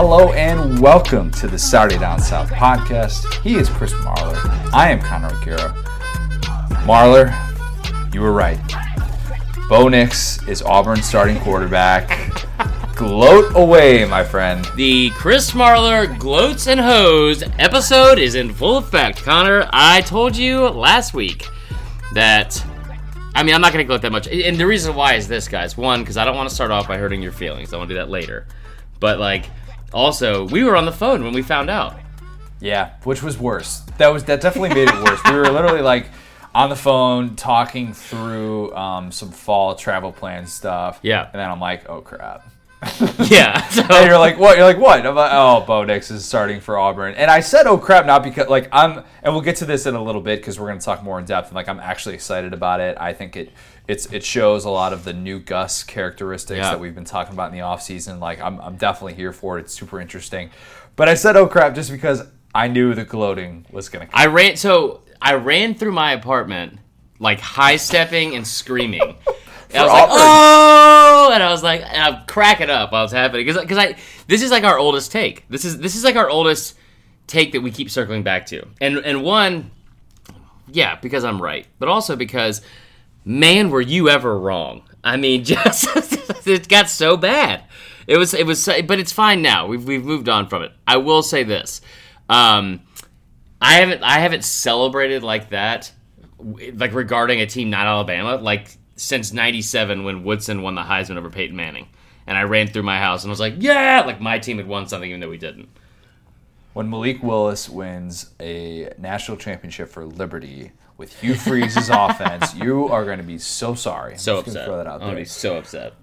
Hello and welcome to the Saturday Down South podcast. He is Chris Marler. I am Connor O'Gara. Marler, you were right. Bo Nix is Auburn's starting quarterback. Gloat away, my friend. The Chris Marler Gloats and Hoes episode is in full effect. Connor, I told you last week that. I mean, I'm not going to gloat that much. And the reason why is this, guys. One, because I don't want to start off by hurting your feelings. I want to do that later. But, like, also, we were on the phone when we found out. Yeah, which was worse. That was that definitely made it worse. we were literally like on the phone talking through um, some fall travel plan stuff. Yeah. and then I'm like, oh crap. Yeah. So, And you're like, what? You're like, what? I'm like, oh, Bo Nix is starting for Auburn. And I said, oh crap, not because like I'm, and we'll get to this in a little bit because we're going to talk more in depth. And like, I'm actually excited about it. I think it, it's, it shows a lot of the new Gus characteristics Yeah. that we've been talking about in the offseason. Like, I'm, I'm definitely here for it. It's super interesting. But I said, oh crap, just because I knew the gloating was going to come. I ran. So I ran through my apartment, like high stepping and screaming. And I was like, "Oh!" And I was like, and I'm cracking up. while it's happening because because I this is like our oldest take. This is this is like our oldest take that we keep circling back to. And and one, yeah, because I'm right, but also because, man, were you ever wrong? I mean, just it got so bad. It was it was, but it's fine now. We've we've moved on from it. I will say this. Um, I haven't I haven't celebrated like that, like regarding a team not Alabama, like since '97 when Woodson won the Heisman over Peyton Manning, and I ran through my house and was like, yeah, like my team had won something even though we didn't. When Malik Willis wins a national championship for Liberty with Hugh Freeze's offense, you are going to be so sorry. I'm So upset. Throw that out there. I'm be so upset.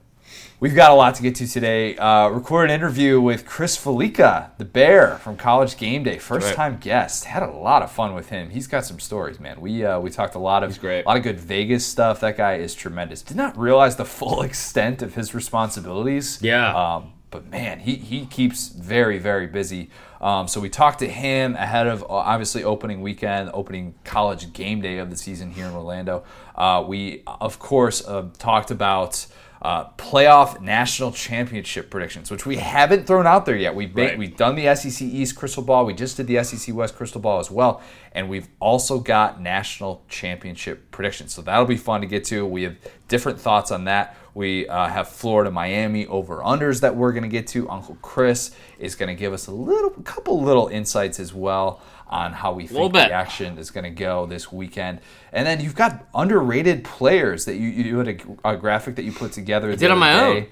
We've got a lot to get to today. Uh, record an interview with Chris Fallica, the Bear from College Game Day, first time guest. Had a lot of fun with him. He's got some stories, man. We uh, we talked a lot of great. a lot of good Vegas stuff. That guy is tremendous. Did not realize the full extent of his responsibilities. Yeah. Um, but man, he, he keeps very, very busy. Um, so we talked to him ahead of uh, obviously opening weekend, opening college game day of the season here in Orlando. Uh, we, of course, uh, talked about uh, playoff national championship predictions, which we haven't thrown out there yet. We've, Right. we've done the SEC East crystal ball. We just did the SEC West crystal ball as well. And we've also got national championship predictions. So that'll be fun to get to. We have different thoughts on that. We uh, have Florida, Miami over unders that we're going to get to. Uncle Chris is going to give us a little, couple little insights as well on how we think the action is going to go this weekend. And then you've got underrated players that you, you had a, a graphic that you put together. the did on my day. own.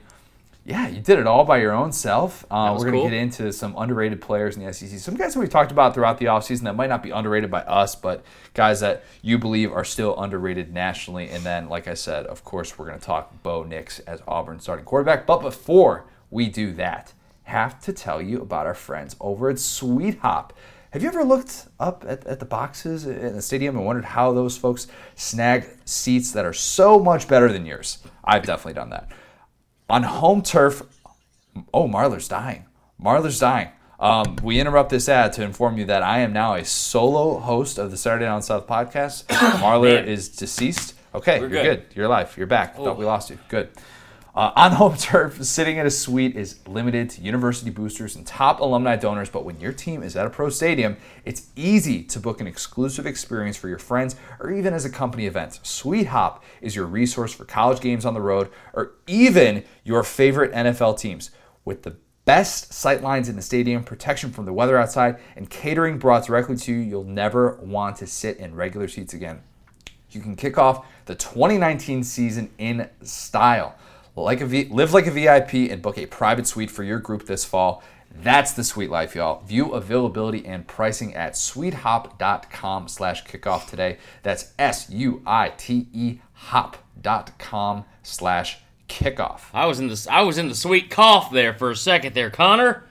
Yeah, you did it all by your own self. Uh, we're going to cool. get into some underrated players in the SEC. Some guys that we've talked about throughout the offseason that might not be underrated by us, but guys that you believe are still underrated nationally. And then, like I said, of course, we're going to talk Bo Nix as Auburn starting quarterback. But before we do that, have to tell you about our friends over at SuiteHop. Have you ever looked up at, at the boxes in the stadium and wondered how those folks snag seats that are so much better than yours? I've definitely done that. On home turf, oh, Marler's dying. Marler's dying. Um, we interrupt this ad to inform you that I am now a solo host of the Saturday Down South podcast. Marler is deceased. Okay, you're good. good. You're alive. You're back. Thought we lost you. Good. Uh, on home turf, sitting in a suite is limited to university boosters and top alumni donors. But when your team is at a pro stadium, it's easy to book an exclusive experience for your friends or even as a company event. SuiteHop is your resource for college games on the road or even your favorite NFL teams. With the best sight lines in the stadium, protection from the weather outside, and catering brought directly to you, you'll never want to sit in regular seats again. You can kick off the 2019 season in style. Like a v- live like a VIP and book a private suite for your group this fall. That's the sweet life, y'all. View availability and pricing at suitehop.com slash kickoff today. That's S-U-I-T-E hop.com slash kickoff. I was in the I was in the sweet cough there for a second there, Connor.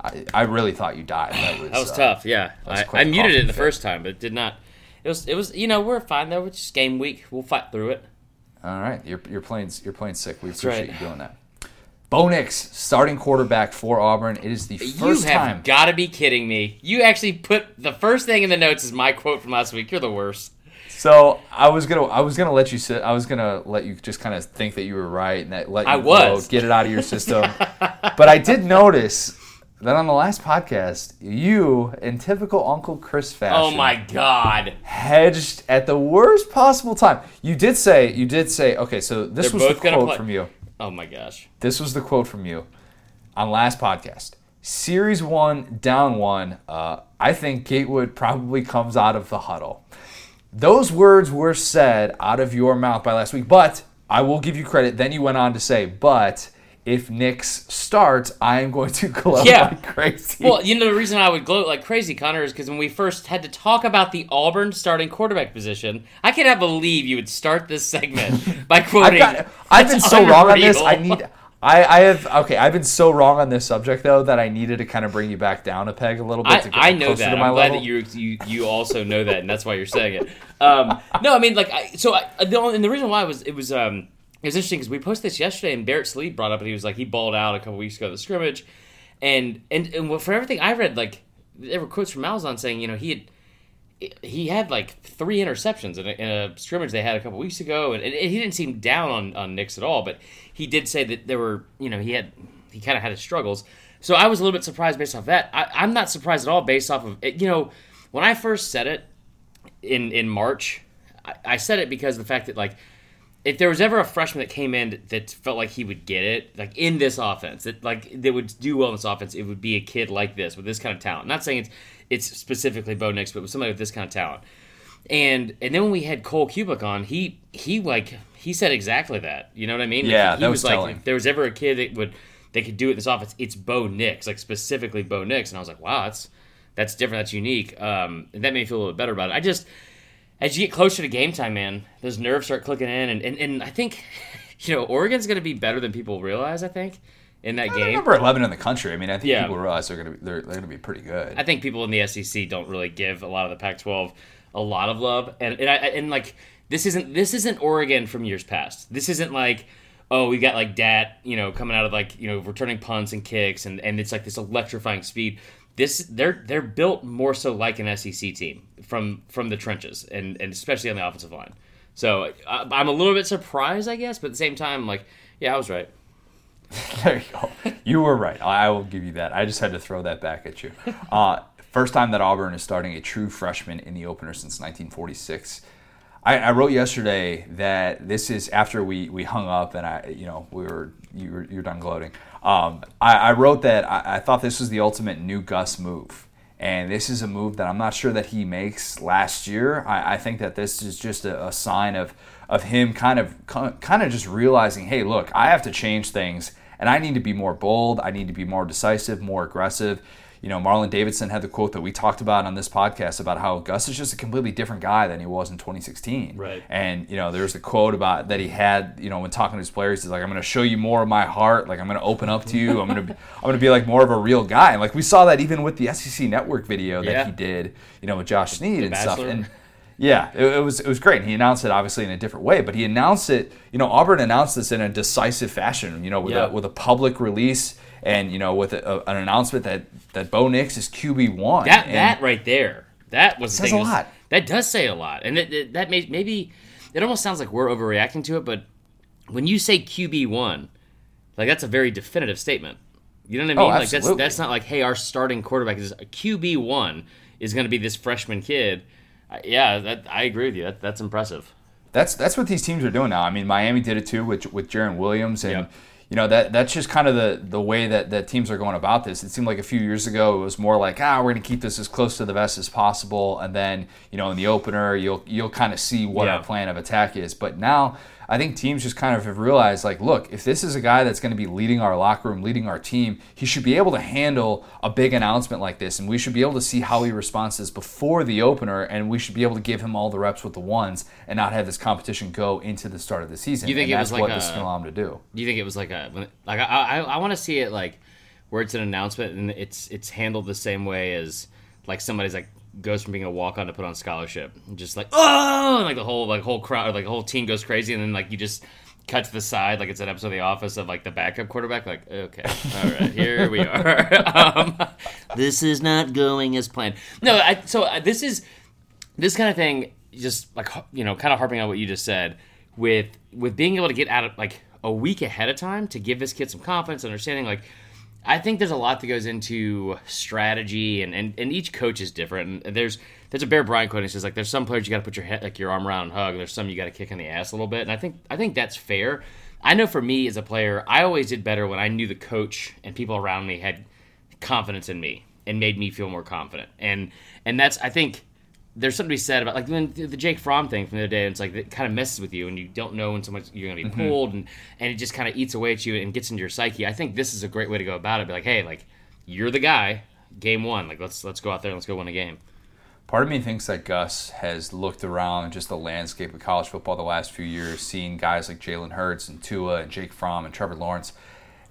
I, I really thought you died. That was, That was uh, tough. Yeah, was I, I muted it the fit. first time, but it did not. It was it was you know we're fine though. It's just game week. We'll fight through it. All right, you're, you're playing you're playing sick. We appreciate right. you doing that. Bo Nix, starting quarterback for Auburn. It is the first you have time. got to be kidding me. You actually put the first thing in the notes is my quote from last week. You're the worst. So I was gonna I was gonna let you sit. I was gonna let you just kind of think that you were right and that let you I was. get it out of your system. but I did notice that on the last podcast, you, in typical Uncle Chris fashion, Oh my god. hedged at the worst possible time. You did say, you did say, okay, so this They're was the quote play- from you. Oh my gosh. This was the quote from you on last podcast. Series one, down one. Uh, I think Gatewood probably comes out of the huddle. Those words were said out of your mouth by last week, but I will give you credit. Then you went on to say, but if Nix starts, I am going to glow Yeah. like crazy. Well, you know the reason I would gloat like crazy, Connor, is because when we first had to talk about the Auburn starting quarterback position, I cannot believe you would start this segment by I've, quoting. got, I've been so wrong on this. I need. I, I have okay. I've been so wrong on this subject though that I needed to kind of bring you back down a peg a little bit I, to get I know that. I'm glad level. that you, you you also know that, and that's why you're saying it. Um, no, I mean like I, so. I, the only, and the reason why was it was um it was interesting because we posted this yesterday, and Barrett Sallee brought up, and he was like he balled out a couple weeks ago at the scrimmage, and and and for everything I read, like there were quotes from Malzahn saying you know he had he had like three interceptions in a, in a scrimmage they had a couple weeks ago, and, and he didn't seem down on on Nix at all. But he did say that there were, you know, he had he kind of had his struggles. So I was a little bit surprised based off that. I, I'm not surprised at all based off of. You know, when I first said it in in March, I, I said it because of the fact that like if there was ever a freshman that came in that felt like he would get it, like in this offense, that like that would do well in this offense, it would be a kid like this with this kind of talent. not saying it's it's specifically Bo Nix, but with somebody with this kind of talent. And and then when we had Cole Cubelic on, he he like he said exactly that. You know what I mean? Like, Yeah, he that was, was like, telling. if there was ever a kid that would they could do it in this offense, it's Bo Nix, like specifically Bo Nix. And I was like, wow, that's that's different, that's unique. Um, and that made me feel a little bit better about it. I just as you get closer to game time, man, those nerves start clicking in, and and, and I think you know Oregon's going to be better than people realize. I think in that They're game. number eleven in the country. I mean, I think Yeah. people realize they're gonna be they're, they're gonna be pretty good. I think people in the SEC don't really give a lot of the Pac-12 a lot of love, and and, I, and like this isn't this isn't Oregon from years past. This isn't like oh we got like Dat you know coming out of like you know returning punts and kicks, and and it's like this electrifying speed. This they're they're built more so like an SEC team from from the trenches, and and especially on the offensive line. So I, I'm a little bit surprised, I guess, but at the same time, like yeah, I was right. There you go. You were right. I will give you that. I just had to throw that back at you. Uh, first time that Auburn is starting a true freshman in the opener since 1946. I, I wrote yesterday that this is after we, we hung up and I you know we were you were you're done gloating. Um, I, I wrote that I, I thought this was the ultimate new Gus move. And this is a move that I'm not sure that he makes last year. I, I think that this is just a, a sign of of him kind of kind of just realizing, hey, look, I have to change things, and I need to be more bold. I need to be more decisive, more aggressive. You know, Marlon Davidson had the quote that we talked about on this podcast about how Gus is just a completely different guy than he was in 2016. Right. And you know, there's a quote about that he had. You know, when talking to his players, he's like, "I'm going to show you more of my heart. Like, I'm going to open up to you. I'm going to, be, I'm going to be like more of a real guy." And like we saw that even with the SEC Network video that Yeah. he did. You know, with Josh Sneed and stuff. And yeah, it, it was it was great. And he announced it obviously in a different way, but he announced it. You know, Auburn announced this in a decisive fashion. You know, with Yeah. a with a public release and you know with a, a- an announcement that that Bo Nix is QB one. That that right there, that was Says thing a lot. That does say a lot, and it, it- that may, maybe it almost sounds like we're overreacting to it. But when you say QB one, like that's a very definitive statement. You know what I oh, mean? Oh, like that's that's not like hey, our starting quarterback is a QB one is going to be this freshman kid. Yeah, that, I agree with you. That, that's impressive. That's that's what these teams are doing now. I mean, Miami did it too with with Jarren Williams, and Yep. You know that that's just kind of the the way that that teams are going about this. It seemed like a few years ago it was more like ah, we're going to keep this as close to the vest as possible, and then you know in the opener you'll you'll kind of see what Yeah. our plan of attack is. But now I think teams just kind of have realized like, look, if this is a guy that's going to be leading our locker room, leading our team, he should be able to handle a big announcement like this, and we should be able to see how he responds to this before the opener, and we should be able to give him all the reps with the ones and not have this competition go into the start of the season. You think and it that's was like what this a- is going to allow him to do. Do you think it was like a like I I, I want to see it like where it's an announcement and it's it's handled the same way as like somebody's like goes from being a walk on to put on scholarship. And just like oh! And like the whole like whole crowd like the whole team goes crazy and then like you just cut to the side like it's an episode of The Office of like the backup quarterback like okay all right here we are. Um, this is not going as planned. No I so uh, this is this kind of thing just like you know kind of harping on what you just said with with being able to get out of like a week ahead of time to give this kid some confidence understanding like I think there's a lot that goes into strategy, and, and, and each coach is different. And there's there's a Bear Bryant quote. He says like there's some players you got to put your head like your arm around and hug. And there's some you got to kick in the ass a little bit. And I think I think that's fair. I know for me as a player, I always did better when I knew the coach and people around me had confidence in me and made me feel more confident. And and that's I think there's something to be said about like when the Jake Fromm thing from the other day. It's like it kind of messes with you, and you don't know when so much you're going to be Mm-hmm. pulled, and and it just kind of eats away at you and gets into your psyche. I think this is a great way to go about it. Be like, hey, like you're the guy. Game one, like let's let's go out there and let's go win a game. Part of me thinks that Gus has looked around just the landscape of college football the last few years, seeing guys like Jalen Hurts and Tua and Jake Fromm and Trevor Lawrence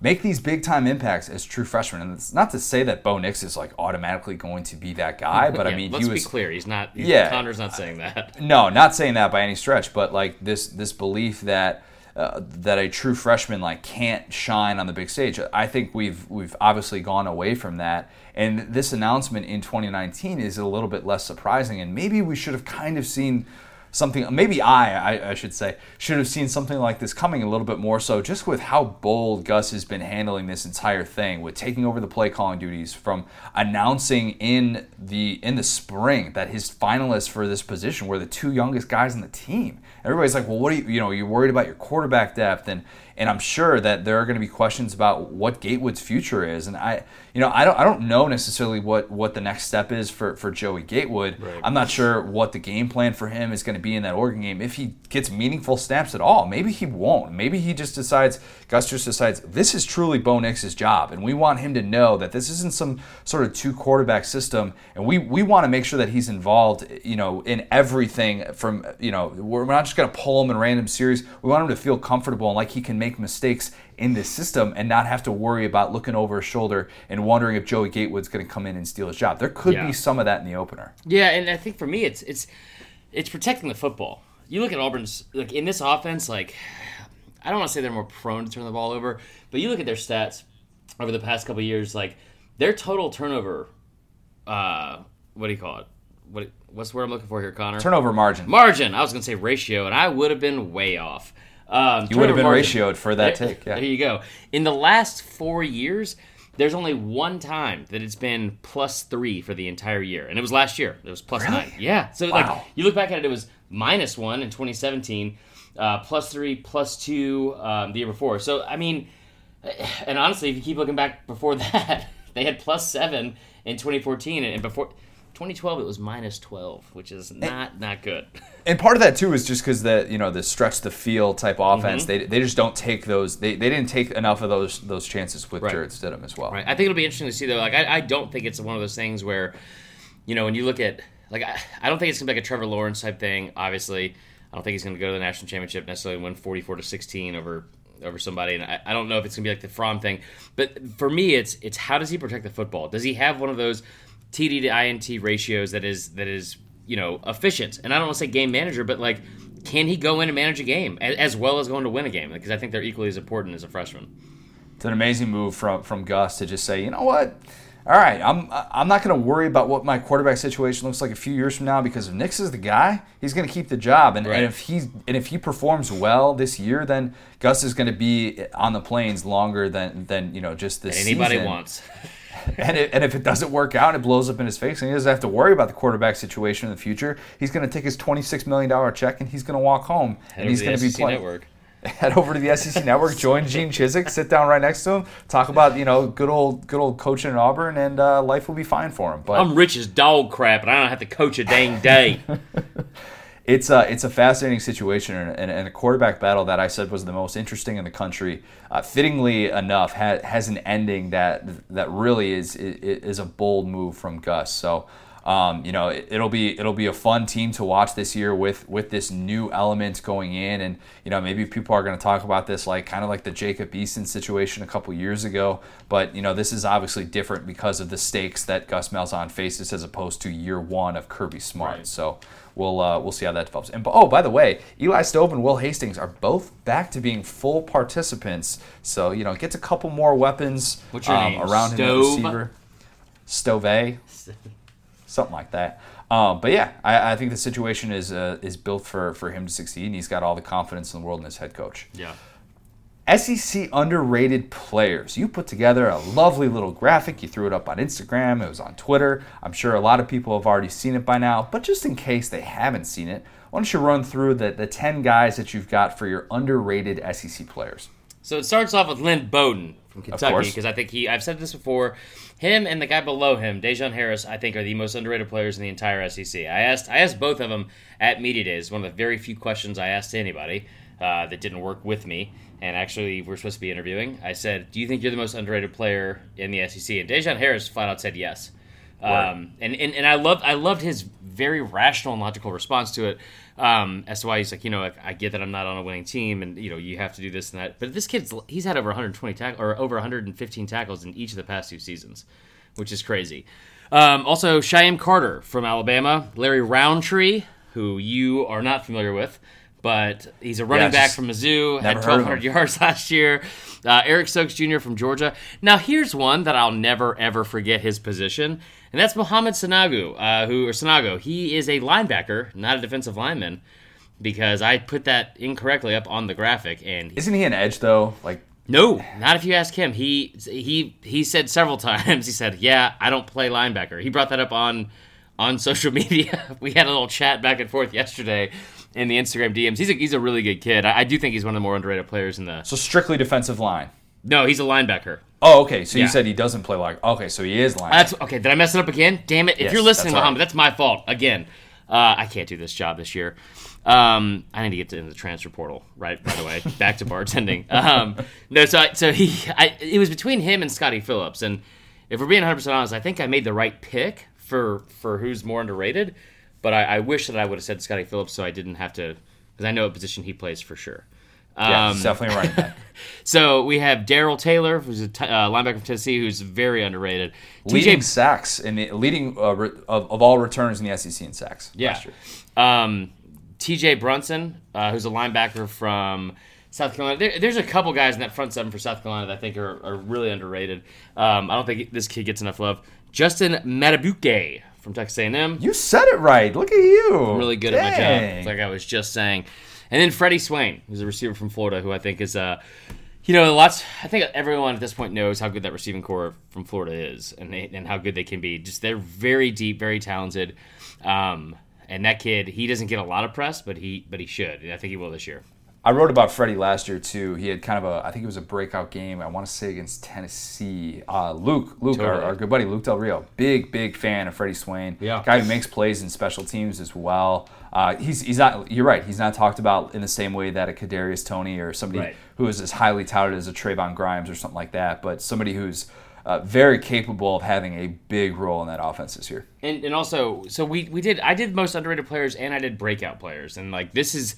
make these big time impacts as true freshmen. And it's not to say that Bo Nix is like automatically going to be that guy, but I mean, let's he was be clear. He's not. He's, Yeah. Connor's not saying that. no, not saying that by any stretch, but like this this belief that uh, that a true freshman like can't shine on the big stage. I think we've we've obviously gone away from that, and this announcement in 2019 is a little bit less surprising. And maybe we should have kind of seen something. Maybe I, I, I should say, should have seen something like this coming a little bit more so, just with how bold Gus has been handling this entire thing, with taking over the play calling duties from announcing in the in the spring that his finalists for this position were the two youngest guys on the team. Everybody's like, well, what are you, you know, you're worried about your quarterback depth, and and I'm sure that there are going to be questions about what Gatewood's future is, and I, you know, I don't, I don't know necessarily what what the next step is for for Joey Gatewood. Right. I'm not sure what the game plan for him is going to be in that Oregon game. If he gets meaningful snaps at all, maybe he won't. Maybe he just decides, Gus just decides, this is truly Bo Nix's job, and we want him to know that this isn't some sort of two quarterback system, and we we want to make sure that he's involved, you know, in everything. From you know, we're not just going to pull him in random series. We want him to feel comfortable and like he can make mistakes in this system and not have to worry about looking over his shoulder and wondering if Joey Gatewood's going to come in and steal his job. There could Yeah. be some of that in the opener. Yeah, and I think for me, it's it's it's protecting the football. You look at Auburn's like in this offense, like I don't want to say they're more prone to turn the ball over, but you look at their stats over the past couple of years, like their total turnover. Uh, what do you call it? What what's the word I'm looking for here, Connor? Turnover margin. margin. I was gonna say ratio, and I would have been way off. Um, You would have been ratioed for that There- take. Yeah. There you go. In the last four years, there's only one time that it's been plus three for the entire year, and it was last year. It was plus Really? nine. Yeah. So Wow. like you look back at it, it was minus one in 2017, uh, plus three, plus two um, the year before. So I mean, and honestly, if you keep looking back before that, they had plus seven in 2014, and before. 2012 it was minus 12 which is not not good And part of that too is just because the you know the stretch the field type Mm-hmm. offense they, they just don't take those they, they didn't take enough of those those chances with Right. Jarrett Stidham as well. Right. I think it'll be interesting to see though. Like, I, I don't think it's one of those things where, you know, when you look at like, I, I don't think it's gonna be like a Trevor Lawrence type thing. Obviously, I don't think he's gonna go to the national championship necessarily win forty four to sixteen over over somebody. And I, I don't know if it's gonna be like the Fromm thing. But for me, it's it's how does he protect the football? Does he have one of those TD to INT ratios that is that is you know efficient? And I don't want to say game manager, but like. Can he go in and manage a game as well as going to win a game? Because I think they're equally as important as a freshman. It's an amazing move from from Gus to just say, you know what, all right, I'm I'm not going to worry about what my quarterback situation looks like a few years from now because if Nix is the guy, he's going to keep the job, and, Right. and if he's and if he performs well this year, then Gus is going to be on the Plains longer than than you know just this Anybody season. wants. and, it, and if it doesn't work out, it blows up in his face, and he doesn't have to worry about the quarterback situation in the future. He's going to take his twenty-six million dollar check, and he's going to walk home, Head and he's going to be playing. network. Head over to the SEC network, join Gene Chizik, sit down right next to him, talk about you know good old good old coaching at Auburn, and uh, life will be fine for him. But I'm rich as dog crap, and I don't have to coach a dang day. it's a it's a fascinating situation and, and, a quarterback battle that I said was the most interesting in the country. Uh, fittingly enough, ha, has an ending that that really is, is is a bold move from Gus. So. Um, you know, it, it'll be it'll be a fun team to watch this year with with this new element going in, and you know maybe people are going to talk about this like kind of like the Jacob Eason situation a couple years ago. But you know this is obviously different because of the stakes that Gus Malzahn faces as opposed to year one of Kirby Smart. Right. So we'll uh, we'll see how that develops. And oh, by the way, Eli Stove and Will Hastings are both back to being full participants. So you know, gets a couple more weapons What's your name? around him at Stove? receiver. Stove, something like that. Um, but yeah, I, I think the situation is uh, is built for for him to succeed, and he's got all the confidence in the world in his head coach. yeah. SEC underrated players. You put together a lovely little graphic. You threw it up on Instagram. It was on Twitter. I'm sure a lot of people have already seen it by now, but just in case they haven't seen it, why don't you run through the, the 10 guys that you've got for your underrated SEC players? So it starts off with Lynn Bowden from Kentucky because I think he. I've said this before. Him and the guy below him, Dejon Harris, I think are the most underrated players in the entire SEC. I asked. I asked both of them at media days. One of the very few questions I asked to anybody uh, that didn't work with me. And actually, we're supposed to be interviewing. I said, "Do you think you're the most underrated player in the SEC?" And Dejon Harris flat out said yes. Um, and, and and I loved I loved his very rational and logical response to it. Um, as to why he's like, you know, like, I get that I'm not on a winning team, and you know, you have to do this and that. But this kid's he's had over 120 tackles or over 115 tackles in each of the past two seasons, which is crazy. Um, also, Shyheim Carter from Alabama, Larry Rountree, who you are not familiar with, but he's a running Yeah, back from Mizzou, had never heard of 1,200 yards last year. Uh, Eric Stokes Jr. from Georgia. Now, here's one that I'll never ever forget his position, and that's Mohamed Sanagu, uh, who or Sanago. He is a linebacker, not a defensive lineman, because I put that incorrectly up on the graphic, and Isn't he an edge, though? Like, no, not if you ask him. He he he said several times. He said, "Yeah, I don't play linebacker." He brought that up on on social media. we had a little chat back and forth yesterday in the Instagram DMs. He's a he's a really good kid. I, I do think he's one of the more underrated players in the. so strictly defensive line. No, he's a linebacker. Oh, okay. So Yeah. you said he doesn't play like. Okay, so he is line. That's okay. Did I mess it up again? Damn it! If Yes, you're listening, that's all right. Muhammad, that's my fault again. Uh, I can't do this job this year. Um, I need to get to the transfer portal. Right, by the way, back to bartending. Um, no, so I, so he, I, it was between him and Scottie Phillips, and if we're being 100 percent honest, I think I made the right pick for for who's more underrated. But I, I wish that I would have said Scottie Phillips, so I didn't have to, because I know what position he plays for sure. yeah, Um, he's definitely running back. so we have Darrell Taylor, who's a t- uh, linebacker from Tennessee, who's very underrated. leading sacks in the leading uh, re, of, of all returns in the SEC in sacks. Yeah. last year. Um, TJ Brunson, uh, who's a linebacker from South Carolina. There, there's a couple guys in that front seven for South Carolina that I think are, are really underrated. Um, I don't think this kid gets enough love. Justin Madubuike from Texas A&M. You said it right. Look at you. I'm really good at my job. It's like I was just saying. And then Freddie Swain, who's a receiver from Florida, who I think is uh you know, lots. I think everyone at this point knows how good that receiving core from Florida is, and they, and how good they can be. Just they're very deep, very talented. Um, and that kid, he doesn't get a lot of press, but he but he should. And I think he will this year. I wrote about Freddie last year too. He had kind of a, I think it was a breakout game. I want to say against Tennessee. Uh, Luke, Luke, our, our good buddy Luke Del Rio, big, big fan of Freddie Swain. Yeah. guy who makes plays in special teams as well. Uh, he's he's not. You're right. He's not talked about in the same way that a Kadarius Toney or somebody Right. who is as highly touted as a Trevon Grimes or something like that. But somebody who's uh, very capable of having a big role in that offense this year. And, and also, so we, we did I did most underrated players and I did breakout players, and like this is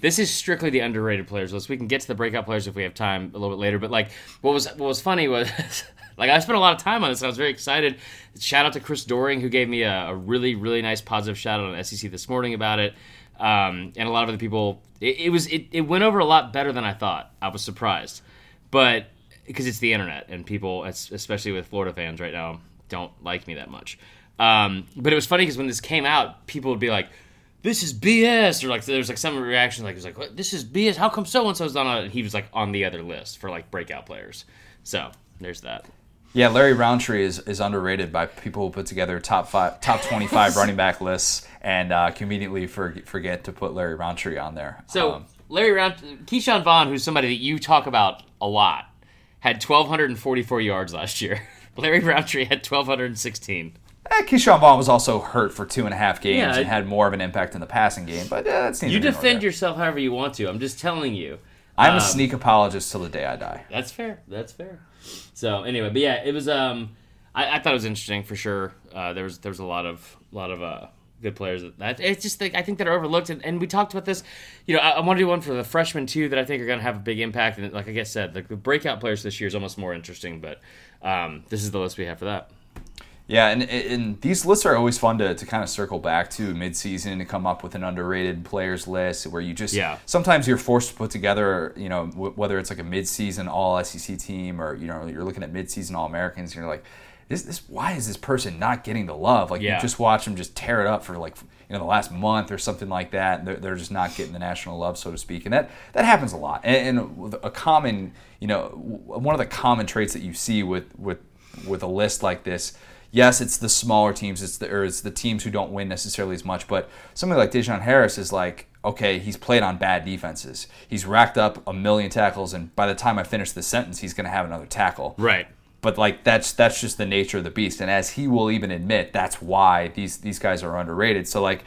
this is strictly the underrated players list. We can get to the breakout players if we have time a little bit later. But like, what was what was funny was like I spent a lot of time on this. and I was very excited. Shout out to Chris Doering who gave me a, a really really nice positive shout out on SEC this morning about it. Um, and a lot of other people, it, it was it, it went over a lot better than I thought. I was surprised, but because it's the internet and people, especially with Florida fans right now, don't like me that much. Um, but it was funny because when this came out, people would be like, "This is BS," or like there was like some reaction like, "It was like what? this is BS. How come so and so's on it?" And he was like on the other list for like breakout players. So there's that. Yeah, Larry Rountree is, is underrated by people who put together top five, top twenty five running back lists and uh, conveniently for, forget to put Larry Rountree on there. So Um, Larry Round, Ke'Shawn Vaughn, who's somebody that you talk about a lot, had 1,244 yards last year. Larry Rountree had 1,216. eh, Ke'Shawn Vaughn was also hurt for two and a half games Yeah, and had more of an impact in the passing game, but uh, that's neither You defend yourself however you want to. I'm just telling you. I'm a um, sneak apologist till the day I die. That's fair. That's fair. So anyway, but yeah, it was. Um, I, I thought it was interesting for sure. Uh, there was there was a lot of lot of uh good players. That it's just like I think that are overlooked, and, and we talked about this. You know, I, I want to do one for the freshmen too that I think are going to have a big impact. And like I guess said, like the breakout players this year is almost more interesting. But um, this is the list we have for that. Yeah, and, and these lists are always fun to, to kind of circle back to mid-season to come up with an underrated players list where you just Yeah. sometimes you're forced to put together, you know, w- whether it's like a mid-season all SEC team or you know you're looking at mid-season all Americans and you're like, this, this why is this person not getting the love? Like Yeah. you just watch them just tear it up for like you know the last month or something like that. And they're, they're just not getting the national love, so to speak, and that that happens a lot. And, and a common, you know, one of the common traits that you see with with with a list like this. Yes, it's the smaller teams, it's the or it's the teams who don't win necessarily as much. But somebody like Dejon Harris is like, okay, he's played on bad defenses. He's racked up a million tackles, and by the time I finish this sentence, he's going to have another tackle Right. But like that's that's just the nature of the beast. And as he will even admit that's why these these guys are underrated. So like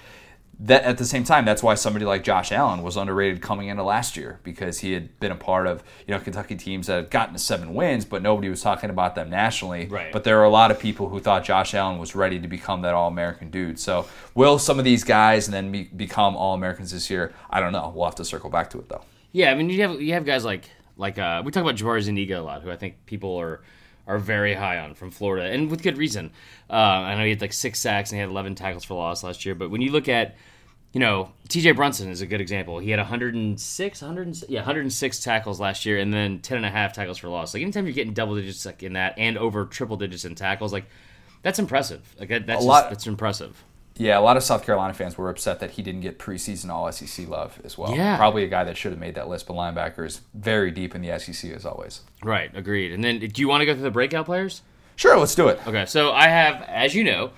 that at the same time that's why somebody like Josh Allen was underrated coming into last year because he had been a part of you know Kentucky teams that had gotten to seven wins but nobody was talking about them nationally. Right. but there are a lot of people who thought Josh Allen was ready to become that all-American dude. So will some of these guys and then be, become all-Americans this year? I don't know. We'll have to circle back to it though. Yeah, I mean you have you have guys like like uh, we talk about Jabari Zuniga a lot, who I think people are are very high on from Florida, and with good reason. Uh, I know he had like six sacks and he had 11 tackles for loss last year, but when you look at you know, T.J. Brunson is a good example. He had 106, 100, yeah, 106 tackles last year, and then 10 and a half tackles for loss. Like anytime you're getting double digits like in that, and over triple digits in tackles, like that's impressive. Like that, that's just, lot- that's impressive. Yeah, a lot of South Carolina fans were upset that he didn't get preseason All SEC love as well. Yeah. probably a guy that should have made that list. But linebacker is very deep in the SEC as always. Right, agreed. And then, do you want to go through the breakout players? Sure, let's do it. Okay, so I have, as you know,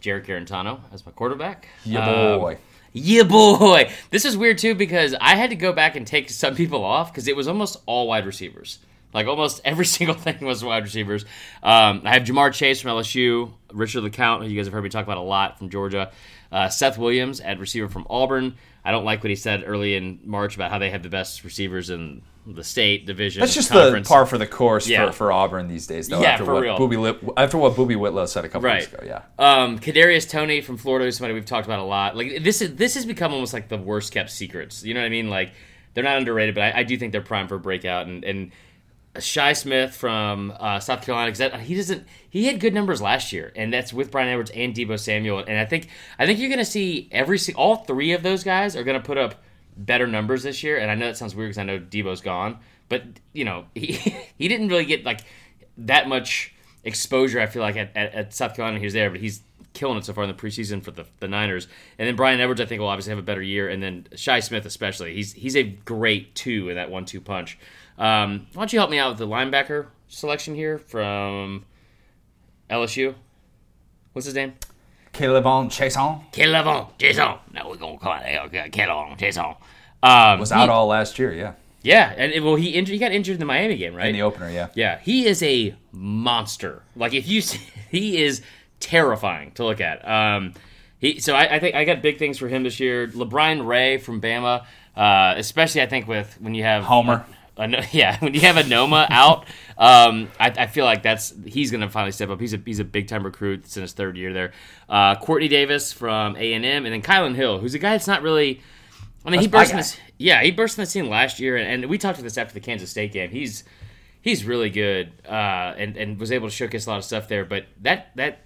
Jarrett Guarantano as my quarterback. Yeah, Um, boy. Yeah, boy. This is weird too because I had to go back and take some people off because it was almost all wide receivers. Like almost every single thing was wide receivers. Um, I have Ja'Marr Chase from LSU, Richard LeCounte, who you guys have heard me talk about a lot from Georgia, uh, Seth Williams at receiver from Auburn. I don't like what he said early in March about how they have the best receivers in the state division. That's just conference. the par for the course Yeah. for, for Auburn these days, though. Yeah, after for what real. Booby Lip, after what Boobee Whitlow said a couple Right. weeks ago. Yeah, Um, Kadarius Toney from Florida is somebody we've talked about a lot. Like this is this has become almost like the worst kept secrets. You know what I mean? Like they're not underrated, but I, I do think they're prime for a breakout. And and Shi Smith from uh, South Carolina he doesn't he had good numbers last year, and that's with Bryan Edwards and Deebo Samuel. And I think I think you're going to see every all three of those guys are going to put up better numbers this year. And I know that sounds weird because I know Deebo's gone, but you know he he didn't really get like that much exposure. I feel like at, at, at South Carolina he was there, but he's killing it so far in the preseason for the, the Niners. And then Bryan Edwards, I think, will obviously have a better year. And then Shi Smith, especially, he's he's a great two in that one-two punch. Um, why don't you help me out with the linebacker selection here from LSU? What's his name? K'Lavon Chaisson Kelvin Jason. No, we're gonna call it Kelvin Jason. Um, was he- out all last year. Yeah, Yeah, and it- well, he injured. He got injured in the Miami game, right? in the opener. Yeah, Yeah, he is a monster. Like if you, see, he is terrifying to look at. Um, he so I, I think I got big things for him this year. LaBryan Ray from Bama, uh, especially I think with when you have Homer. A, yeah, when you have a Noma out, um, I, I feel like that's he's going to finally step up. He's a he's a big time recruit. It's in his third year there. Uh, Courtney Davis from A and M, and then Kylan Hill, who's a guy that's not really. I mean, he That's my burst in this. Yeah, he burst in the scene last year, and, and we talked to this after the Kansas State game. He's he's really good, uh, and and was able to showcase a lot of stuff there. But that that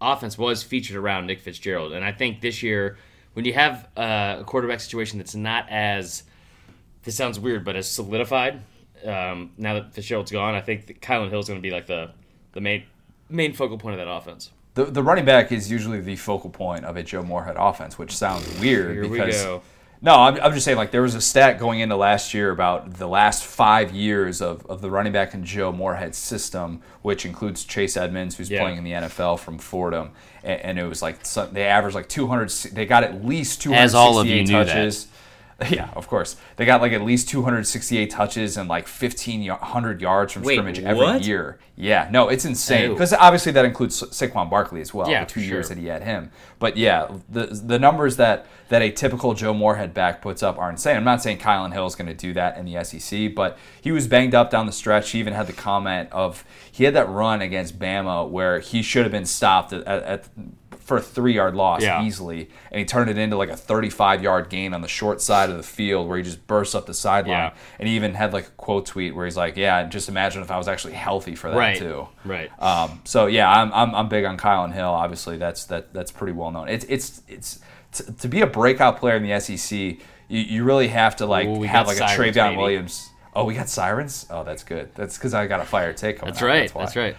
offense was featured around Nick Fitzgerald, and I think this year when you have uh, a quarterback situation that's not as this sounds weird, but as solidified um, now that Fitzgerald's gone, I think that Kylan Hill's going to be like the the main main focal point of that offense. the the running back is usually the focal point of a Joe Moorhead offense, which sounds weird Here we because. go. No, I'm, I'm just saying, like, there was a stat going into last year about the last five years of, of the running back in Joe Moorhead's system, which includes Chase Edmonds, who's Yeah. playing in the NFL from Fordham. And, and it was like, so- they averaged like 200, they got at least 268 As all of you knew that. Yeah, of course. They got like at least 268 touches and like 1,500 yards from Wait, scrimmage every what? year. Yeah, no, it's insane. Because obviously that includes Sa- Saquon Barkley as well, Yeah, the two for years that he had him. But yeah, the the numbers that that a typical Joe Moorhead back puts up are insane. I'm not saying Kylan Hill is going to do that in the SEC, but he was banged up down the stretch. He even had the comment of he had that run against Bama where he should have been stopped at, at, at for a three yard loss Yeah. easily, and he turned it into like a 35 yard gain on the short side of the field where he just bursts up the sideline. Yeah. And he even had like a quote tweet where he's like, "Yeah, just imagine if I was actually healthy for that Right. too." Right. Um, so yeah, I'm, I'm, I'm big on Kylan Hill. Obviously, that's that that's pretty well known. It's it's it's to, to be a breakout player in the SEC, you, you really have to like Ooh, have like a sirens, Trayveon baby. Williams. Oh, we got sirens. Oh, that's good. That's because I got a fire take. That's right. why. That's right.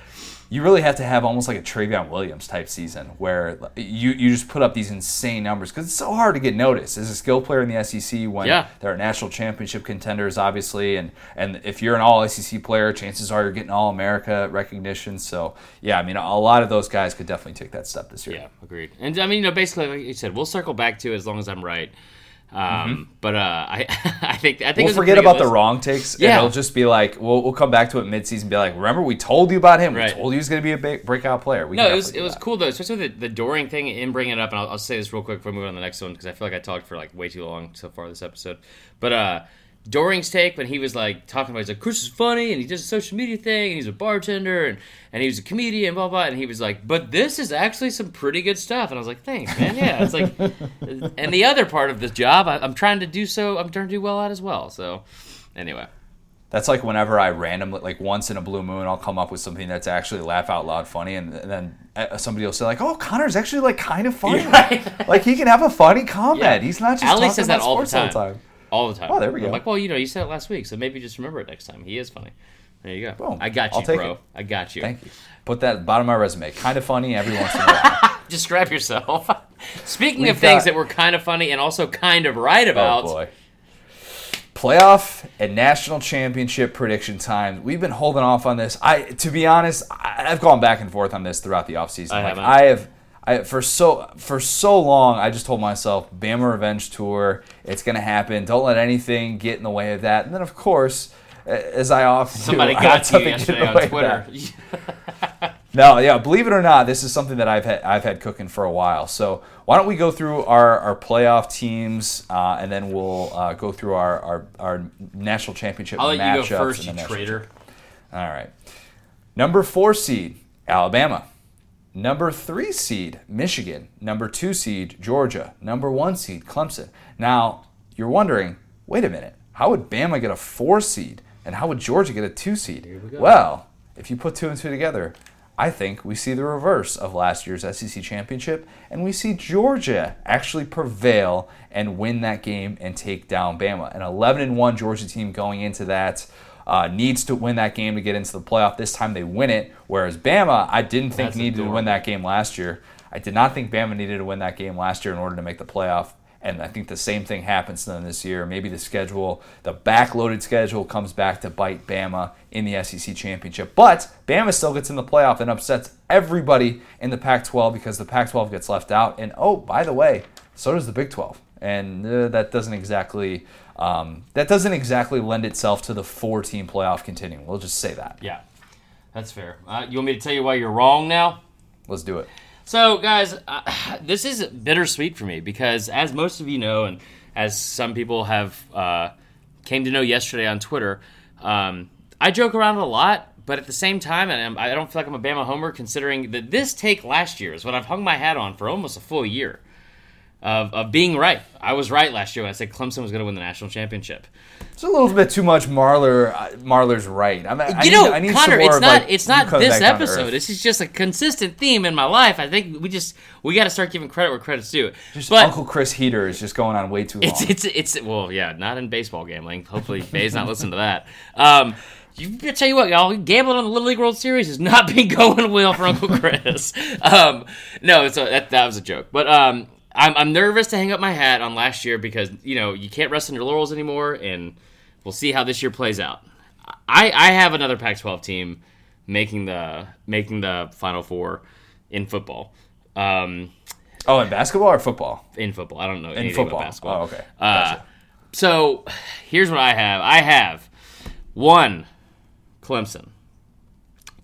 You really have to have almost like a Trayveon Williams type season where you, you just put up these insane numbers because it's so hard to get noticed as a skill player in the SEC when Yeah. there are national championship contenders, obviously, and and if you're an All SEC player, chances are you're getting All America recognition. So yeah, I mean, a lot of those guys could definitely take that step this year. Yeah, agreed. And I mean, you know, basically, like you said, we'll circle back to it as long as I'm right. Um, But uh, I, I think I think Mm-hmm. We'll forget about the wrong takes. Yeah. and it'll just be like we'll, we'll come back to it midseason. and Be like, remember we told you about him. Right. We told you he was going to be a big breakout player. We No, it was it was that. cool though, especially the, the Doering thing and bringing it up. And I'll, I'll say this real quick before we move on to the next one because I feel like I talked for like way too long so far this episode. But uh, Doering's take when he was like talking about, he's like, Chris is funny and he does a social media thing and he's a bartender and, and he was a comedian, blah, blah. And he was like, but this is actually some pretty good stuff. And I was like, thanks, man. Yeah. It's like, and the other part of this job, I, I'm trying to do so, I'm trying to do well at as well. So anyway. That's like whenever I randomly, like once in a blue moon, I'll come up with something that's actually laugh out loud funny, and, and then uh, somebody will say like, "Oh, Connor's actually like kind of funny. Right. like he can have a funny comment. Yeah. He's not just Allie talking says that about all the sports time. All the time. Oh, there we I'm go. like, well, you know, you said it last week, so maybe just remember it next time. He is funny. There you go. Boom. I got you, I'll take bro. it. I got you. Thank you. Put that at the bottom of my resume. Kind of funny every once in a while. Just grab yourself. Speaking We've of things that we're kind of funny and also kind of right oh about, boy. Playoff and national championship prediction time. We've been holding off on this. I, to be honest, I, I've gone back and forth on this throughout the offseason. I like. I have, I for so for so long. I just told myself, Bama Revenge Tour. It's gonna happen. Don't let anything get in the way of that. And then, of course, as I often somebody do, got something yesterday on Twitter. No, yeah, believe it or not, this is something that I've had I've had cooking for a while. So why don't we go through our, our playoff teams, uh, and then we'll uh, go through our, our, our national championship I'll let matchups. you go first, you traitor. All right, number four seed Alabama, number three seed Michigan, number two seed Georgia, number one seed Clemson. Now you're wondering, wait a minute, how would Bama get a four seed, and how would Georgia get a two seed? we. Well, if you put two and two together, I think we see the reverse of last year's SEC championship, and we see Georgia actually prevail and win that game and take down Bama. An 11 and 1 Georgia team going into that uh, needs to win that game to get into the playoff. This time they win it, whereas Bama, I didn't think That's needed to win that game last year. I did not think Bama needed to win that game last year in order to make the playoff. And I think the same thing happens to them this year. Maybe the schedule, the backloaded schedule, comes back to bite Bama in the SEC championship. But Bama still gets in the playoff and upsets everybody in the Pac 12 because the Pac 12 gets left out. And oh, by the way, so does the Big 12. And uh, that doesn't exactly. Um, that doesn't exactly lend itself to the four-team playoff continuing. We'll just say that. Yeah, that's fair. Uh, you want me to tell you why you're wrong now? Let's do it. So, guys, uh, this is bittersweet for me because, as most of you know, and as some people have uh, came to know yesterday on Twitter, um, I joke around a lot, but at the same time, and I'm, I don't feel like I'm a Bama homer, considering that this take last year is what I've hung my hat on for almost a full year of, of being right. I was right last year when I said Clemson was going to win the national championship. It's a little bit too much Marler. uh, Marler's right. I mean, I you need, know, I need Connor, it's not like, it's not this back down to episode. This is just a consistent theme in my life. I think we just we got to start giving credit where credit's due. Just but Uncle Chris Heater is just going on way too long. it's it's it's well, yeah, not in baseball gambling. Hopefully, Bay's not listening to that. Um, you I tell you what, y'all, gambling on the Little League World Series has not been going well for Uncle Chris. um, no, it's a, that that was a joke, but um, I'm I'm nervous to hang up my hat on last year because you know you can't rest on your laurels anymore, and we'll see how this year plays out. I I have another Pac-12 team making the making the Final Four in football. Um, oh, in basketball or football? in football, I don't know In football. basketball. Oh, okay. Uh, so here's what I have. I have one, Clemson.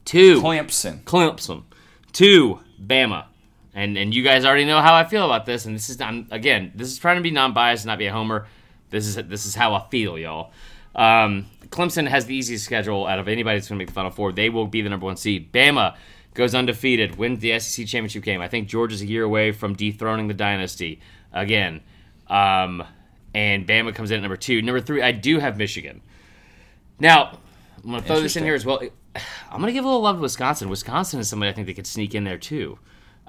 Two, Clemson. Clemson. Two, Bama. And and you guys already know how I feel about this. And this is I'm, again, this is trying to be non-biased, not be a homer. This is this is how I feel, y'all. Um, Clemson has the easiest schedule out of anybody that's going to make the Final Four. They will be the number one seed. Bama goes undefeated, wins the SEC championship game. I think Georgia's a year away from dethroning the dynasty again. Um, and Bama comes in at number two. Number three, I do have Michigan. Now, I'm going to throw this in here as well. I'm going to give a little love to Wisconsin. Wisconsin is somebody I think they could sneak in there too.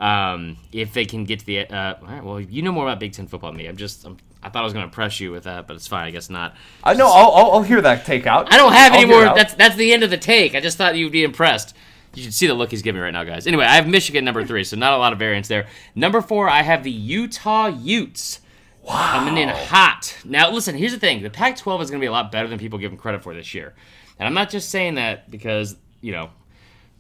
Um, if they can get to the, uh, right, well, you know more about Big Ten football than me. I'm just, I'm, I thought I was going to impress you with that, but it's fine. I guess not. I know. I'll, I'll, I'll hear that take out. I don't have I'll any more. That's that's the end of the take. I just thought you'd be impressed. You should see the look he's giving me right now, guys. Anyway, I have Michigan number three, so not a lot of variance there. Number four, I have the Utah Utes. Wow. Coming in hot. Now, listen, here's the thing the Pac 12 is going to be a lot better than people give them credit for this year. And I'm not just saying that because, you know,